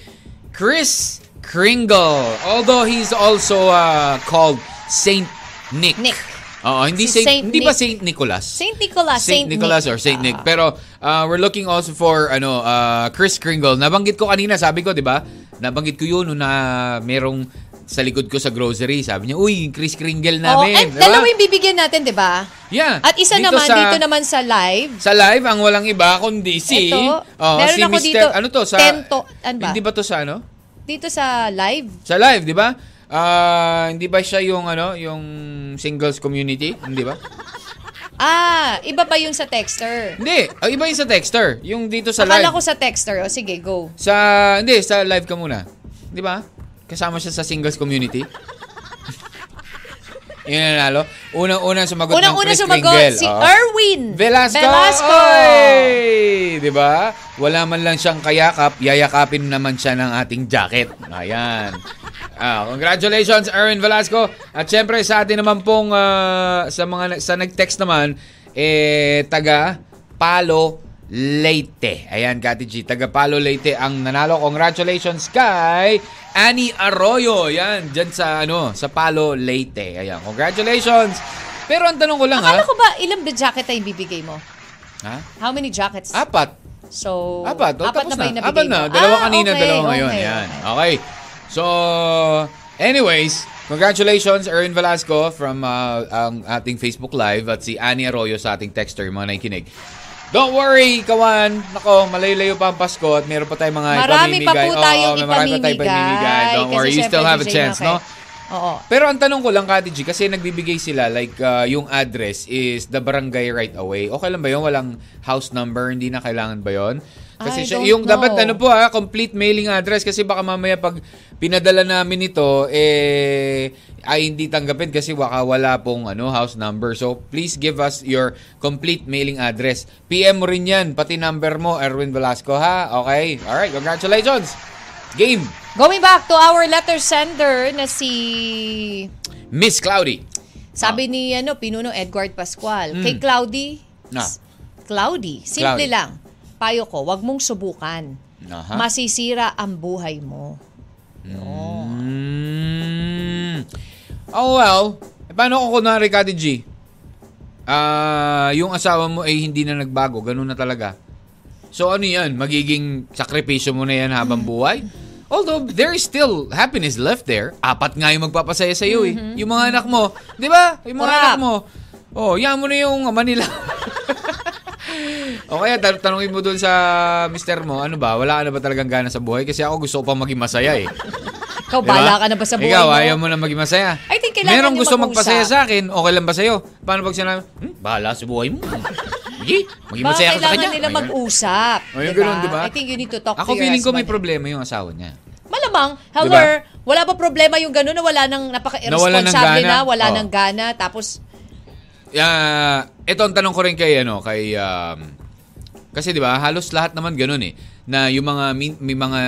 A: Chris Kringle. Although he's also uh, called Saint Nick.
B: Nick.
A: Oo, hindi
B: Si
A: Saint,
B: Saint
A: hindi ba
B: Nick.
A: Saint Nicholas?
B: Saint Nicholas.
A: Saint, Nicholas or Saint Nick. Pero uh, we're looking also for ano uh, Chris Kringle. Nabanggit ko kanina, sabi ko, 'di ba? Nabanggit ko 'yun na merong sa likod ko sa grocery. Sabi niya, "Uy, Chris Kringle
B: Oh,
A: namin."
B: and
A: Di ba?
B: dalawa yung bibigyan natin, di ba?
A: Yeah.
B: At isa
A: Dito
B: naman,
A: sa-
B: dito naman sa live.
A: Sa live, ang walang iba kundi si...
B: Ito.
A: Oh,
B: Meron
A: si
B: ako
A: Mr.
B: dito,
A: Ano to? Sa,
B: Tento. Ano ba?
A: Hindi ba to sa ano?
B: Dito sa live.
A: Sa live, di ba? Ah, hindi ba siya yung ano, yung singles community? Hindi ba?
B: Ah, iba ba yung sa texter?
A: Hindi, ah, iba yung sa texter. Yung dito sa
B: Akala
A: live.
B: ko sa texter. O sige, go.
A: Sa, hindi, sa live ka muna. Di ba? Kasama siya sa singles community. Yun ang nanalo. Unang-unang sumagot ng
B: Unang-una
A: Chris
B: sumagot,
A: Kringle.
B: si
A: Oh.
B: Erwin
A: Velasco.
B: Velasco.
A: Oy! Di ba? Wala man lang siyang kayakap, yayakapin naman siya ng ating jacket. Ayan. Ah, congratulations Erwin Velasco. At syempre sa atin naman pong ah, sa mga sa nag-text naman eh taga Palo Leyte. Ayan, Kati G. Taga Palo Leyte ang nanalo. Congratulations kay Annie Arroyo. Yan, dyan sa, ano, sa Palo Leyte. Ayan, congratulations. Pero ang tanong ko lang,
B: Akala
A: ha?
B: ko ba ilang the jacket ay bibigay mo?
A: ha?
B: How many jackets?
A: Apat.
B: So,
A: Apat. O,
B: apat
A: tapos
B: na ba yung nabigay
A: Apat na.
B: mo?
A: Dalawa
B: Ah,
A: kanina,
B: okay,
A: dalawa ngayon.
B: okay,
A: Yan.
B: okay.
A: So, anyways, congratulations, Erwin Velasco from uh, ang ating Facebook Live at si Annie Arroyo sa ating texter, mga nakikinig. Don't worry, Kawan. Nako, malayo-layo pa ang Pasko at meron pa tayong mga
B: Marami pa
A: ipamimigay.
B: po
A: Oo,
B: tayong
A: may marami pa tayong ipamimigay. Don't
B: Kasi
A: worry, you still have a
B: DJ
A: chance,
B: Mac,
A: no?
B: Oo.
A: Pero ang tanong ko lang, Kati G, kasi nagbibigay sila, like, uh, yung address is the barangay right away. Okay lang ba yun? Walang house number? Hindi na kailangan ba yun? Kasi
B: I
A: siya,
B: don't
A: yung dapat,
B: know.
A: ano po ha, complete mailing address. Kasi baka mamaya pag pinadala namin ito, eh, ay hindi tanggapin kasi baka wala pong ano, house number. So, please give us your complete mailing address. PM mo rin yan, pati number mo, Erwin Velasco, ha? Okay? Alright, congratulations! Game!
B: Going back to our letter sender na si
A: Miss Cloudy.
B: sabi ni ano Pinuno Edward Pascual. Kay Cloudy,
A: Ah.
B: s- Cloudy, simple
A: Cloudy.
B: lang. Payo ko, wag mong subukan.
A: Aha.
B: Masisira ang buhay mo.
A: Mm. Oh well, eh, paano kung kunwari Kati G? Ah, yung asawa mo ay hindi na nagbago, ganun na talaga. So ano 'yan? Magiging sakripisyo mo na 'yan habang buhay? Although there is still happiness left there. Apat nga yung magpapasaya sa iyo eh. Yung mga anak mo, 'di ba? Yung mga
B: Correct.
A: anak mo. Oh, yan mo na yung ama nila. o kaya tanungin mo dun sa mister mo, ano ba, wala ka na ba talagang gana sa buhay? Kasi ako gusto ko pa maging masaya eh.
B: Ikaw,
A: Diba?
B: bala ka na ba sa buhay
A: Ikaw,
B: mo?
A: ayaw mo na maging masaya.
B: I think kailangan
A: Merong gusto magpasaya sa akin, okay lang ba sa'yo? Paano pag sinabi, hmm, bahala sa buhay mo. Sige, maging masaya ka sa
B: kailangan
A: kanya.
B: nila
A: Ayun.
B: mag-usap.
A: Oh, yung
B: diba?
A: ganun, diba?
B: I think you need to talk
A: Ako
B: to your
A: feeling ko may problema yung asawa niya.
B: Malamang, however, wala pa problema yung gano'n na wala nang
A: Nawalan ng
B: napaka-irresponsable
A: gana.
B: na, wala
A: Oh.
B: nang gana, tapos
A: Yeah, ito ang tanong ko rin kay ano, kay um, kasi 'di ba, halos lahat naman ganoon eh na yung mga min- may mga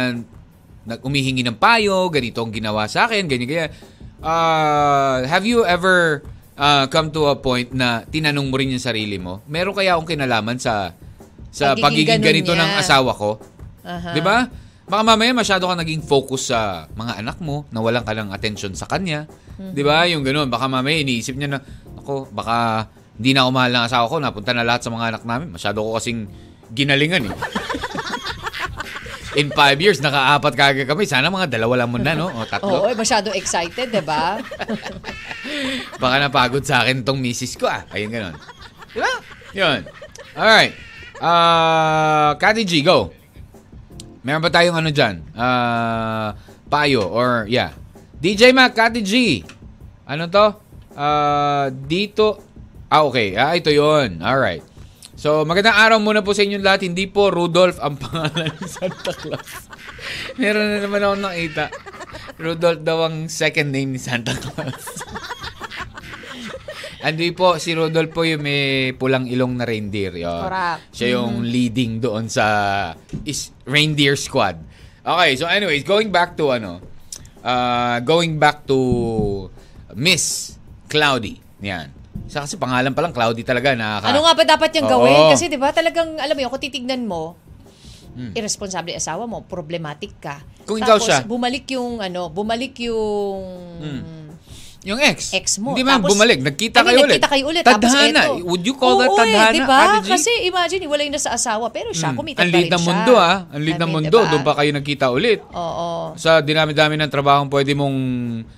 A: nag umihingi ng payo, ganito ang ginawa sa akin, ganyan ganyan. Uh, have you ever uh, come to a point na tinanong mo rin yung sarili mo? Meron kaya akong kinalaman sa sa
B: Pagiging
A: pagiging
B: ganun
A: ganito
B: niya.
A: ng asawa ko?
B: Aha.
A: 'Di ba? Baka mamaya masyado ka naging focus sa mga anak mo, nawalan ka ng attention sa kanya.
B: Mhm.
A: 'Di ba? Yung ganoon, baka mamaya iniisip niya na ako, baka hindi na ako mahal ng asawa ko, napunta na lahat sa mga anak namin. Masyado ko kasing ginalingan eh. In five years, nakaapat kagad kami. Sana mga dalawa lang muna, no? O tatlo.
B: Oo, eh, masyado excited, di ba?
A: Baka napagod sa akin tong misis ko ah. Ayun ganun. Di ba? Yun. Alright. Uh, Kati G, go. Meron ba tayong ano dyan? Uh, payo or yeah. DJ Mac, Kati G. Ano to? Uh, dito. Ah, okay. Ah, ito yon. Alright. So, magandang araw muna po sa inyong lahat. Hindi po Rudolph ang pangalan ni Santa Claus. Meron na naman ako nakita. Rudolph daw ang second name ni Santa Claus. Hindi po, si Rudolph po yung may pulang ilong na reindeer. Yun.
B: Correct.
A: Siya yung leading doon sa is reindeer squad. Okay, so anyways, going back to ano, uh, going back to Miss Cloudy. Yan. Sa kasi pangalan pa lang Cloudy talaga nakaka
B: Ano nga ba dapat niyang
A: Oo.
B: gawin? Kasi di ba talagang, alam mo yun, kung titignan mo, irresponsible yung asawa mo, problematic ka.
A: Hmm. Kung ikaw
B: Tapos,
A: siya.
B: bumalik yung, ano, bumalik yung
A: Yung ex.
B: ex mo.
A: Hindi man
B: Tapos,
A: bumalik. Nagkita kayo ulit.
B: Nagkita kayo ulit. Tapos
A: Tadhana.
B: eto.
A: Would you call that
B: Oo,
A: tadhana,
B: Eh, di ba?
A: Ate G?
B: Kasi imagine, iwalay na sa asawa. Pero siya,
A: Mm.
B: kumita pa rin
A: ng
B: siya.
A: mundo ah. Ang
B: I
A: ng mundo.
B: diba?
A: Doon pa kayo nagkita ulit.
B: Oo.
A: Sa dinami-dami ng trabaho pwede mong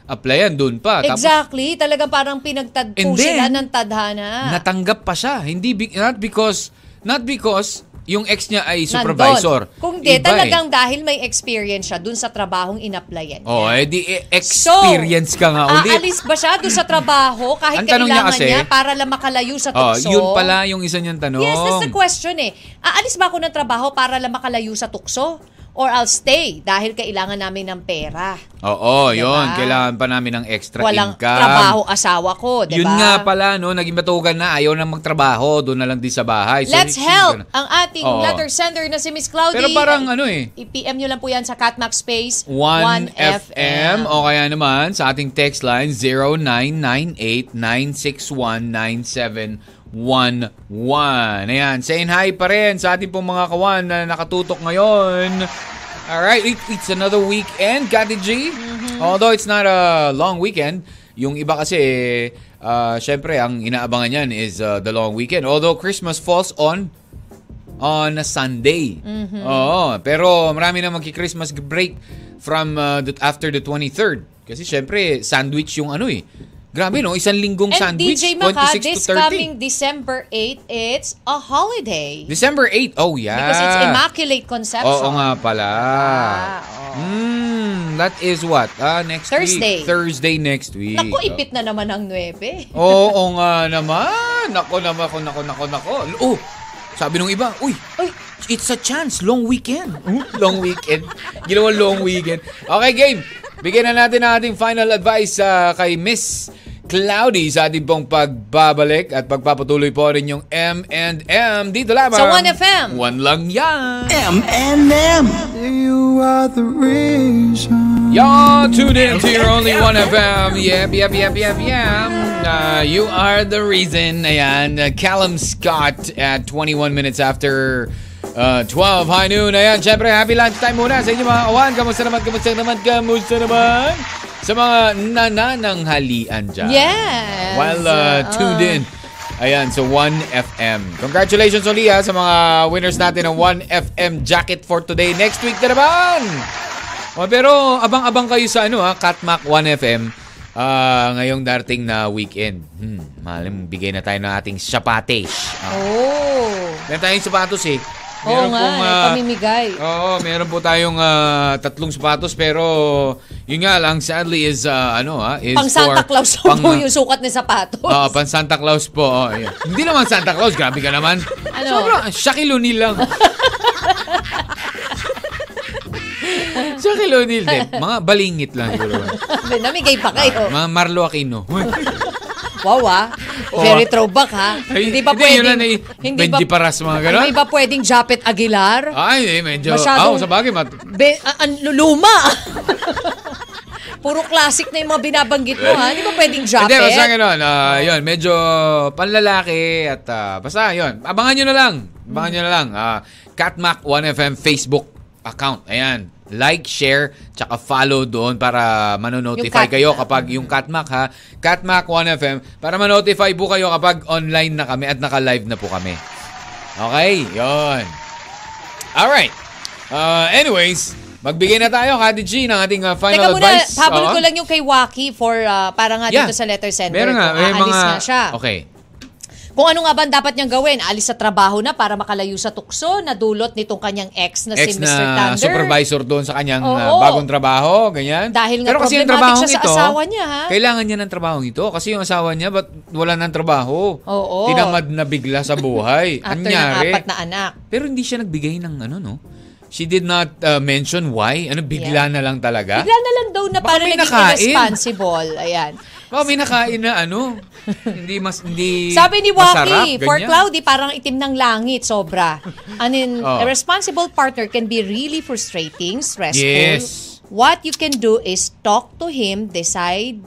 A: applyan, doon pa. Tapos,
B: Exactly. Talagang parang pinagtagpo sila ng tadhana.
A: natanggap pa siya. Hindi not because not because yung ex niya ay
B: Nandun.
A: supervisor.
B: Kung di,
A: Iba eh.
B: talagang dahil may experience siya dun sa trabahong inapplyan niya.
A: Oh, eh di eh, experience ka nga ulit.
B: Aalis ba siya doon sa trabaho kahit
A: Ang tanong niya
B: kailangan
A: kasi-
B: niya para lang makalayo sa
A: Oh,
B: tukso?
A: yun pala yung isa niyang tanong.
B: Yes, that's the question eh. Aalis ba ako ng trabaho para lang makalayo sa tukso? Or I'll stay dahil kailangan namin ng pera.
A: Oo,
B: Diba?
A: yun. Kailangan pa namin ng extra
B: Walang
A: income.
B: trabaho asawa ko, di ba?
A: Yun nga pala, no, naging batugan na, ayaw na magtrabaho, doon na lang din sa bahay. So,
B: Let's help ang ating
A: Oo.
B: letter sender na si Miss Cloudy.
A: Pero parang ano eh,
B: I-PM nyo lang po yan sa Catmax Space
A: 1FM o kaya naman sa ating text line 0998-961-9711. Ayan, saying hi pa rin sa ating pong mga kawan na nakatutok ngayon. Alright, it, it's another weekend, Kati G. Although it's not a long weekend, yung iba kasi, uh, syempre, ang inaabangan yan is uh, the long weekend. Although Christmas falls on on a Sunday. Oo, pero marami na magki-Christmas break from uh, the, after the 23rd. Kasi syempre, sandwich yung ano eh. Grabe no, isang linggong
B: And
A: sandwich,
B: DJ Maka,
A: 26
B: this
A: to 30.
B: coming December 8, it's a holiday.
A: December 8, oh yeah.
B: Because it's Immaculate Conception.
A: Oo nga pala.
B: Ah.
A: Mm, that is what? Ah, next
B: Thursday.
A: week. Thursday next week.
B: Naku, ipit na naman ang 9.
A: Oo nga naman. Nako, nako, nako, nako, nako. Oh, sabi nung iba, uy,
B: Uy,
A: it's a chance. Long weekend. long weekend. Ginawa long weekend. Okay, game. Bigyan na natin ang ating final advice uh, kay Miss Cloudy sa ating pong pagbabalik at pagpapatuloy po rin yung M&M dito lamang.
B: Sa 1FM.
A: One lang yan.
D: M&M.
F: You are the reason.
A: Y'all tuned in to your only 1FM. Yep, yep, yep, yep, yep. Uh, you are the reason. Ayan, uh, Callum Scott at 21 minutes after uh, 12 high noon. Ayan, syempre, happy lunchtime muna sa inyo mga kawan. Kamusta naman, kamusta naman, kamusta naman? Sa mga nanananghalian dyan.
B: yes.
A: While uh, tuned in. Ayan, so 1FM. Congratulations uli ha, sa mga winners natin ng 1FM jacket for today. Next week na naman! O, pero abang-abang kayo sa ano ha, Catmac 1FM ah, ngayong darating na weekend. Hmm, malam, bigay na tayo ng ating sapates. Ah,
B: Oh.
A: meron tayong sapatos eh.
B: Oo nga, eh,
A: ah,
B: pamimigay.
A: Oo, meron po tayong ah, tatlong sapatos pero yun nga lang sadly is ah, ano ha, is
B: Pang Santa
A: for-
B: Claus
A: pang,
B: po yung sukat ni sapatos.
A: Oo, pan Santa Claus po. Oh, ayan. Hindi naman Santa Claus, grabe ka naman.
B: Ano?
A: Sobrang Shaquille O'Neal lang. Shaquille O'Neal din. Mga balingit lang.
B: Namigay pa kayo.
A: Mga Marlo Aquino.
B: Wow ah.
A: Oo.
B: Very throwback ha.
A: Ay,
B: hindi ba
A: hindi,
B: pwedeng...
A: yun na, eh, Benji Paras, mga ganon.
B: Hindi ba pwedeng Japet Aguilar?
A: Ay, eh, medyo.
B: Masyadong-
A: Ah, sa bagay, mat-
B: Be, ah, an, luma. Puro classic na yung mga binabanggit mo ha. Hindi ba pwedeng Japet?
A: Hindi, basta gano'n. ah, yun, medyo panlalaki at ah, basta yun. Abangan nyo na lang. Abangan nyo na lang. Ah, Catmac 1FM Facebook account. Ayan. Like, share, tsaka follow doon para manonotify kayo kapag yung Catmac ha. Catmac 1FM para manotify po kayo kapag online na kami at naka-live na po kami. Okay, yon. Alright. Uh, anyways, magbigay na tayo, Kati G, ng ating uh, final
B: Teka muna,
A: advice.
B: habol
A: Oo.
B: ko lang yung kay Waki for ah, para nga
A: Yeah.
B: dito sa letter sender.
A: Meron nga, may mga...
B: nga siya.
A: Okay.
B: Kung ano nga ba dapat niyang gawin? Alis sa trabaho na para makalayo sa tukso na dulot nitong kanyang ex na
A: ex
B: si Mr.
A: na
B: Thunder.
A: supervisor doon sa kanyang
B: Oo.
A: uh, bagong trabaho, ganyan.
B: Dahil nga
A: Pero kasi yung trabaho
B: siya sa
A: ito,
B: asawa niya, ha?
A: Kailangan niya ng trabaho ito kasi yung asawa niya ba't wala ng trabaho?
B: Oo.
A: Tinamad na bigla sa buhay. Anyari?
B: apat na anak.
A: Pero hindi siya nagbigay ng ano, no? She did not uh, mention why. Ano, bigla
B: Yeah.
A: na lang talaga?
B: Bigla na lang daw na
A: Baka
B: parang naging
A: nakain.
B: irresponsible. Ayan.
A: Baka may nakain na ano. hindi mas, hindi
B: Sabi ni
A: masarap,
B: Waki, for
A: ganyan.
B: cloudy, parang itim ng langit, sobra. An in,
A: Oh.
B: a responsible partner can be really frustrating, stressful.
A: Yes.
B: What you can do is talk to him, decide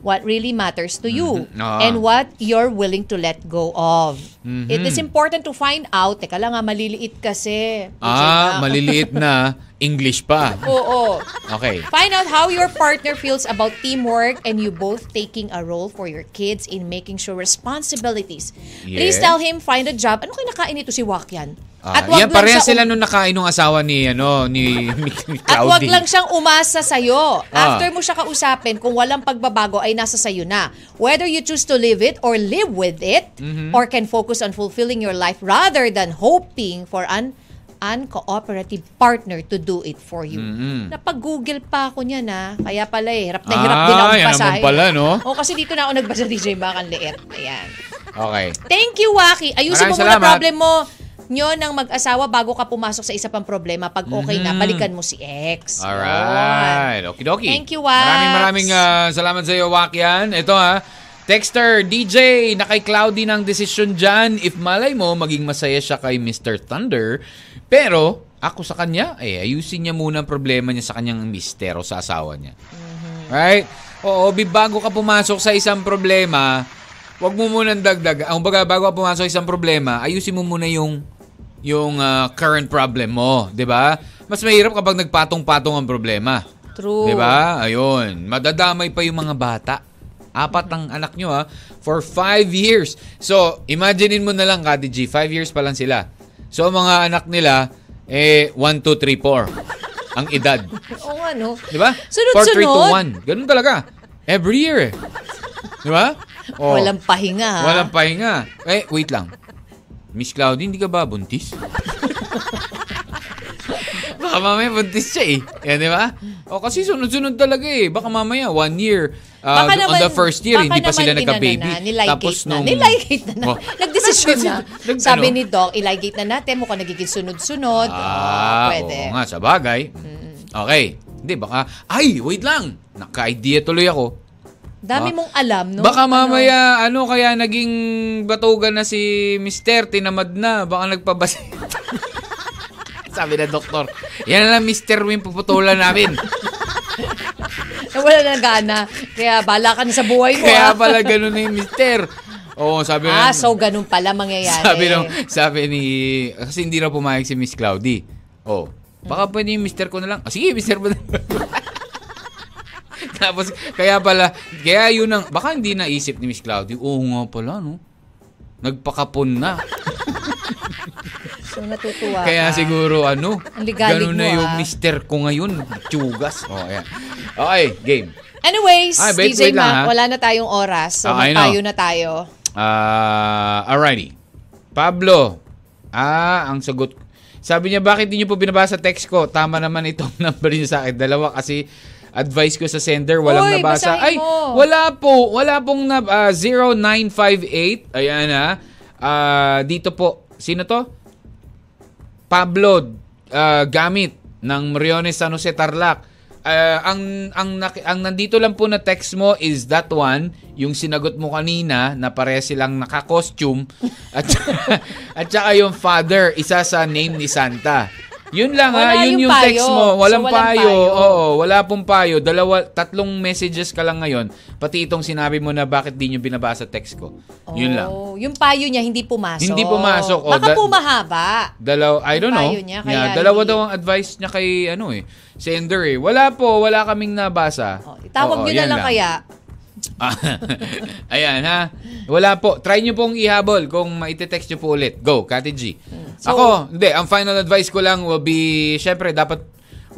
B: what really matters to you
A: Mhm. Ah.
B: and what you're willing to let go of.
A: Mhm.
B: It is important to find out, teka lang nga, maliliit kasi.
A: Ah, maliliit na English pa.
B: Oo.
A: Okay.
B: Find out how your partner feels about teamwork and you both taking a role for your kids in making sure responsibilities. Please
A: Yes.
B: tell him find a job. Ano kinakain nito si Wakyan?
A: Ah,
B: wag
A: yan,
B: lang
A: pareha
B: siya
A: sila
B: um-
A: nung nakain ng asawa ni, ano, ni, ni, ni
B: At wag lang siyang umasa sa'yo.
A: Ah.
B: After mo siya kausapin, kung walang pagbabago ay nasa sa'yo na. Whether you choose to live it or live with it,
A: Mm-hmm.
B: or can focus on fulfilling your life rather than hoping for an uncooperative partner to do it for you. Napag-google pa ako niyan na. Kaya pala eh, hirap na hirap
A: Mm-hmm. Ah,
B: din ako
A: yan naman
B: basahin.
A: pala, no?
B: O kasi dito na ako nagbasa DJ Bakan Liit. Ayan.
A: Okay.
B: Thank you, Waki. Ayusin mo
A: Maraming
B: muna
A: salamat.
B: problem mo nyo ng mag-asawa bago ka pumasok sa isa pang problema. Pag okay na, balikan mo si ex.
A: Mm-hmm. Alright. Okidoki.
B: Thank you, Wax.
A: Maraming maraming ah, salamat sa iyo, Wakyan. Ito ha. Texter, DJ, na kay Cloudy ng desisyon dyan. If malay mo, maging masaya siya kay Mr. Thunder. Pero, ako sa kanya, eh, ayusin niya muna ang problema niya sa kanyang mistero sa asawa niya.
B: Mm-hmm.
A: Right? Oo, bi- bago ka pumasok sa isang problema, wag mo munang dagdag. Ang baga, bago ka pumasok sa isang problema, ayusin mo muna yung yung ah, current problem mo, 'di ba? Mas mahirap kapag nagpatong-patong ang problema.
B: True.
A: 'Di ba? Ayun, madadamay pa yung mga bata. Apat ang anak nyo ha, for five years. So, imaginein mo na lang, Kati G, five years pa lang sila. So, ang mga anak nila, eh, 1, 2, 3, 4 ang edad.
B: Oo nga, no?
A: Di ba?
B: Sunod-sunod.
A: 4, 3, 2, 1. Ganun talaga. Every year eh. Di ba? Oh.
B: Walang pahinga, ha?
A: Walang pahinga. Eh, wait lang. Miss Claudie, hindi ka ba buntis? Baka mamaya buntis siya eh. Yan, di ba? O kasi sunod-sunod talaga eh. Baka mamaya, one year. uh,
B: Baka
A: on
B: naman-
A: the first year, hindi pa sila nagka-baby.
B: na,
A: Tapos
B: na.
A: nung...
B: Niligate na na.
A: Oh.
B: Nagdesisyon na.
A: Nag-
B: Sabi
A: ano?
B: ni Doc, iligate na natin. Mukhang nagiging sunod-sunod.
A: Ah,
B: pwede.
A: oo nga, sa bagay. Okay. Hindi, baka, ay, wait lang. Naka-idea tuloy ako.
B: Dami mong alam, no?
A: Baka
B: Ano?
A: mamaya, ano, kaya naging batugan na si Mister, tinamad na, baka nagpabasi. Sabi na doktor, yan na lang Mister Wim, puputulan namin.
B: Eh, wala na gana. Kaya bala ka na sa buhay mo,
A: Kaya
B: ha?
A: pala ganun na yung Mister. Oo, sabi na.
B: Ah, so ganun pala mangyayari.
A: sabi, nung, sabi ni, kasi hindi na pumayag si Miss Cloudy. Oh, baka pwede yung Mister ko na lang. Ah, sige, Mister mo na. Tapos, kaya pala, kaya yun ang, baka hindi naisip ni Miss Cloudy, oo nga pala, no? Nagpakapon na.
B: So natutuwa
A: Kaya
B: ka.
A: siguro, ano, ganun na yung
B: ah.
A: Mister ko ngayon. Tsugas. Oh, ayan. Okay, game.
B: Anyways,
A: Ay, wait,
B: DJ
A: wait lang,
B: Mac, wala na tayong oras. So
A: Ah, I know.
B: magpayo na tayo.
A: Ah, alrighty. Pablo. Ah, ang sagot. Sabi niya, bakit di niyo po binabasa text ko? Tama naman itong number niyo sa akin. Dalawa kasi advice ko sa sender, walang
B: Uy,
A: nabasa. Ay,
B: mo.
A: wala po. Wala pong na, ah, 0958. Ayan ha. Ah, dito po. Sino to? Pablo ah, gamit ng Mariones San Jose Tarlac. Ah, ang ang ang nandito lang po na text mo is that one, yung sinagot mo kanina na pare silang naka-costume at at saka yung father, isa sa name ni Santa. Yun lang
B: Wala
A: ha, yun
B: yung
A: yung, text
B: payo.
A: mo. Walang,
B: So, walang
A: payo.
B: payo.
A: Oo, wala pong payo. Dalawa, tatlong messages ka lang ngayon. Pati itong sinabi mo na bakit di nyo binabasa text ko. Yun lang.
B: Oh, Yung payo niya hindi pumasok.
A: Hindi pumasok. Oh,
B: Baka
A: that-
B: po mahaba.
A: Dalaw, I don't know.
B: niya, kaya
A: yeah, dalawa
B: hindi-
A: daw ang advice niya kay ano eh, sender eh. Wala po, wala kaming nabasa.
B: Oh, itawag
A: Oo,
B: niyo na
A: yan
B: lang kaya.
A: Ayan ha. Wala po. Try nyo pong ihabol kung maite-text nyo po ulit. Go, Kati G.
B: So-
A: Ako, hindi. Ang final advice ko lang will be, syempre, dapat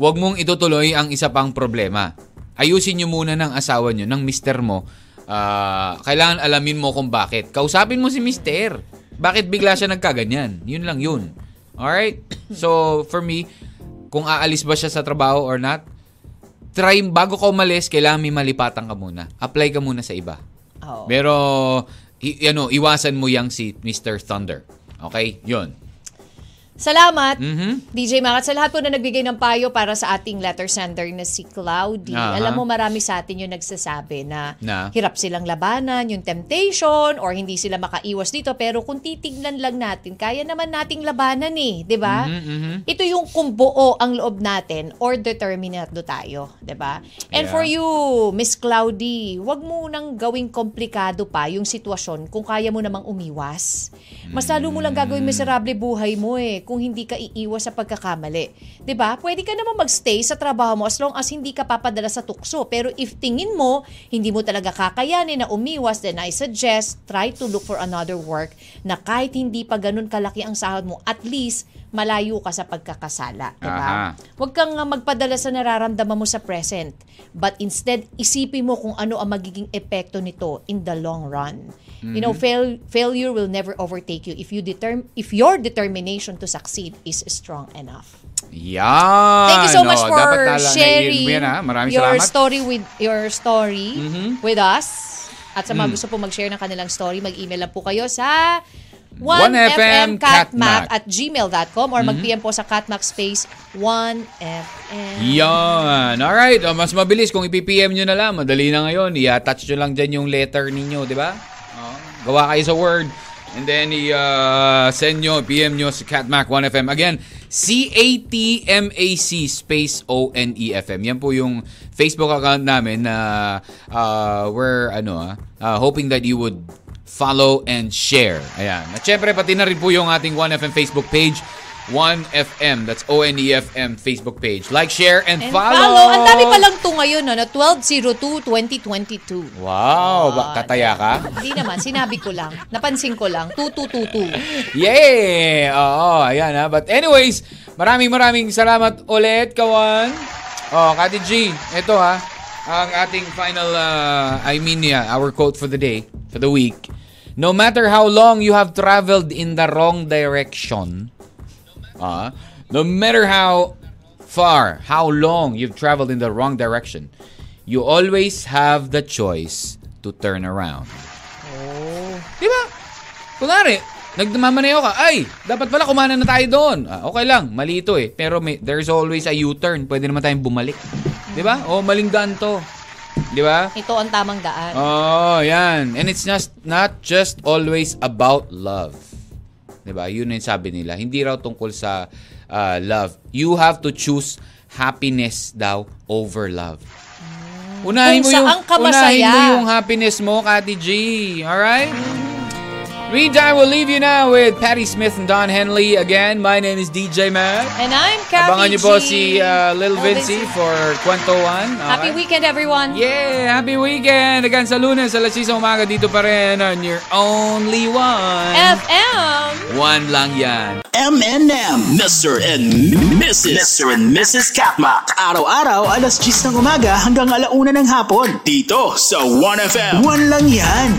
A: wag mong itutuloy ang isa pang problema. Ayusin nyo muna ng asawa nyo, ng mister mo. Ah, kailangan alamin mo kung bakit. Kausapin mo si mister. Bakit bigla siya nagkaganyan? Yun lang yun. Alright? So, for me, kung aalis ba siya sa trabaho or not, try, bago ka umalis, kailangan may malipatan ka muna. Apply ka muna sa iba.
B: Oh.
A: Pero, i- ano, iwasan mo yang si Mr. Thunder. Okay? Yun.
B: Salamat,
A: Mhm.
B: DJ Mac. At sa lahat po na nagbigay ng payo para sa ating letter sender na si Cloudy.
A: Aha.
B: Alam mo, marami sa atin yung nagsasabi na,
A: Na?
B: hirap silang labanan, yung temptation, or hindi sila makaiwas dito. Pero kung titignan lang natin, kaya naman nating labanan eh. 'di ba?
A: Mhm, mhm.
B: Ito yung kung buo ang loob natin or determinado tayo. 'di ba? And
A: Yeah.
B: for you, Miss Cloudy, wag mo nang gawing komplikado pa yung sitwasyon kung kaya mo namang umiwas. Mas lalo mo lang gagawin miserable buhay mo eh kung hindi ka iiwas sa pagkakamali. ba? Pwede ka naman magstay sa trabaho mo as long as hindi ka papadala sa tukso. Pero if tingin mo hindi mo talaga kakayanin na umiwas, then I suggest try to look for another work na kahit hindi pa ganun kalaki ang sahod mo, at least malayo ka sa pagkakasala, 'di ba?
A: Aha.
B: Huwag kang uh, magpadala sa nararamdaman mo sa present. But instead, isipin mo kung ano ang magiging epekto nito in the long run. You know, fail, failure will never overtake you if you determ if your determination to succeed is strong enough.
A: Yan.
B: Thank you so much
A: Oh,
B: for sharing
A: yan? Maraming
B: your
A: salamat.
B: story with your story
A: Mhm.
B: with us. At sa mga
A: Mm.
B: gusto po mag-share ng kanilang story, mag-email lang po kayo sa
A: 1FM
B: 1fmcatmac
A: Catmac.
B: at gmail.com or
A: Mhm.
B: mag-PM po sa catmac space 1FM.
A: Yan. Alright. O, mas mabilis kung ipipm nyo na lang. Madali na ngayon. I-attach nyo lang dyan yung letter ninyo, di ba? Gawa kayo sa Word. And then, i-send nyo, PM nyo sa Catmac 1FM. Again, C-A-T-M-A-C space O-N-E-F-M. Yan po yung Facebook account namin na uh, we're ano, ah, uh, hoping that you would follow, and share. Ayan. At syempre, pati na rin po yung ating 1FM Facebook page. 1FM, that's O-N-E-F-M Facebook page. Like, share, and,
B: And
A: follow.
B: follow. Ang dami pa lang to ngayon, no? 1202-2022.
A: Wow, ba, tataya ka?
B: Hindi naman, sinabi ko lang. Napansin ko lang. 2222.
A: Yay! Oo, ayan ha. But anyways, maraming maraming salamat ulit, Kawan. Oh, Kati G, ito ha. Ang ating final, uh, I mean, yeah, our quote for the day, for the week. No matter how long you have traveled in the wrong direction, ah, no matter how far, how long you've traveled in the wrong direction, you always have the choice to turn around. Di ba? Kunwari, nagmamaneho ka, ay, dapat pala kumana na tayo doon. Ah, okay lang, mali ito eh. Pero may, there's always a U-turn. Pwede naman tayong bumalik. Di ba? O, maling daan to. Di ba?
B: Ito ang tamang daan.
A: Oh, yan. And it's just not just always about love. 'Di ba? Yun yung sabi nila. Hindi raw tungkol sa uh, love. You have to choose happiness daw over love. Unahin
B: Kung
A: mo yung unahin mo yung happiness mo, Kati G. All right? Meantime, we'll leave you now with Patty Smith and Don Henley. Again, my name is DJ Mac.
B: And I'm Kathy
A: Abangan niyo po si uh, Lil
B: Lil Vinci
A: for Kwentuhan.
B: Happy
A: Okay?
B: weekend, everyone.
A: Yeah! Happy weekend! Again sa lunes, alas 6 ng umaga dito pa rin on your only one.
B: FM.
A: One lang yan.
C: M&M. Mr. and Mrs. Mr. and Mrs. Katmak.
D: Araw-araw, alas 10 ng umaga hanggang alauna ng hapon.
C: Dito sa 1FM.
D: One lang yan.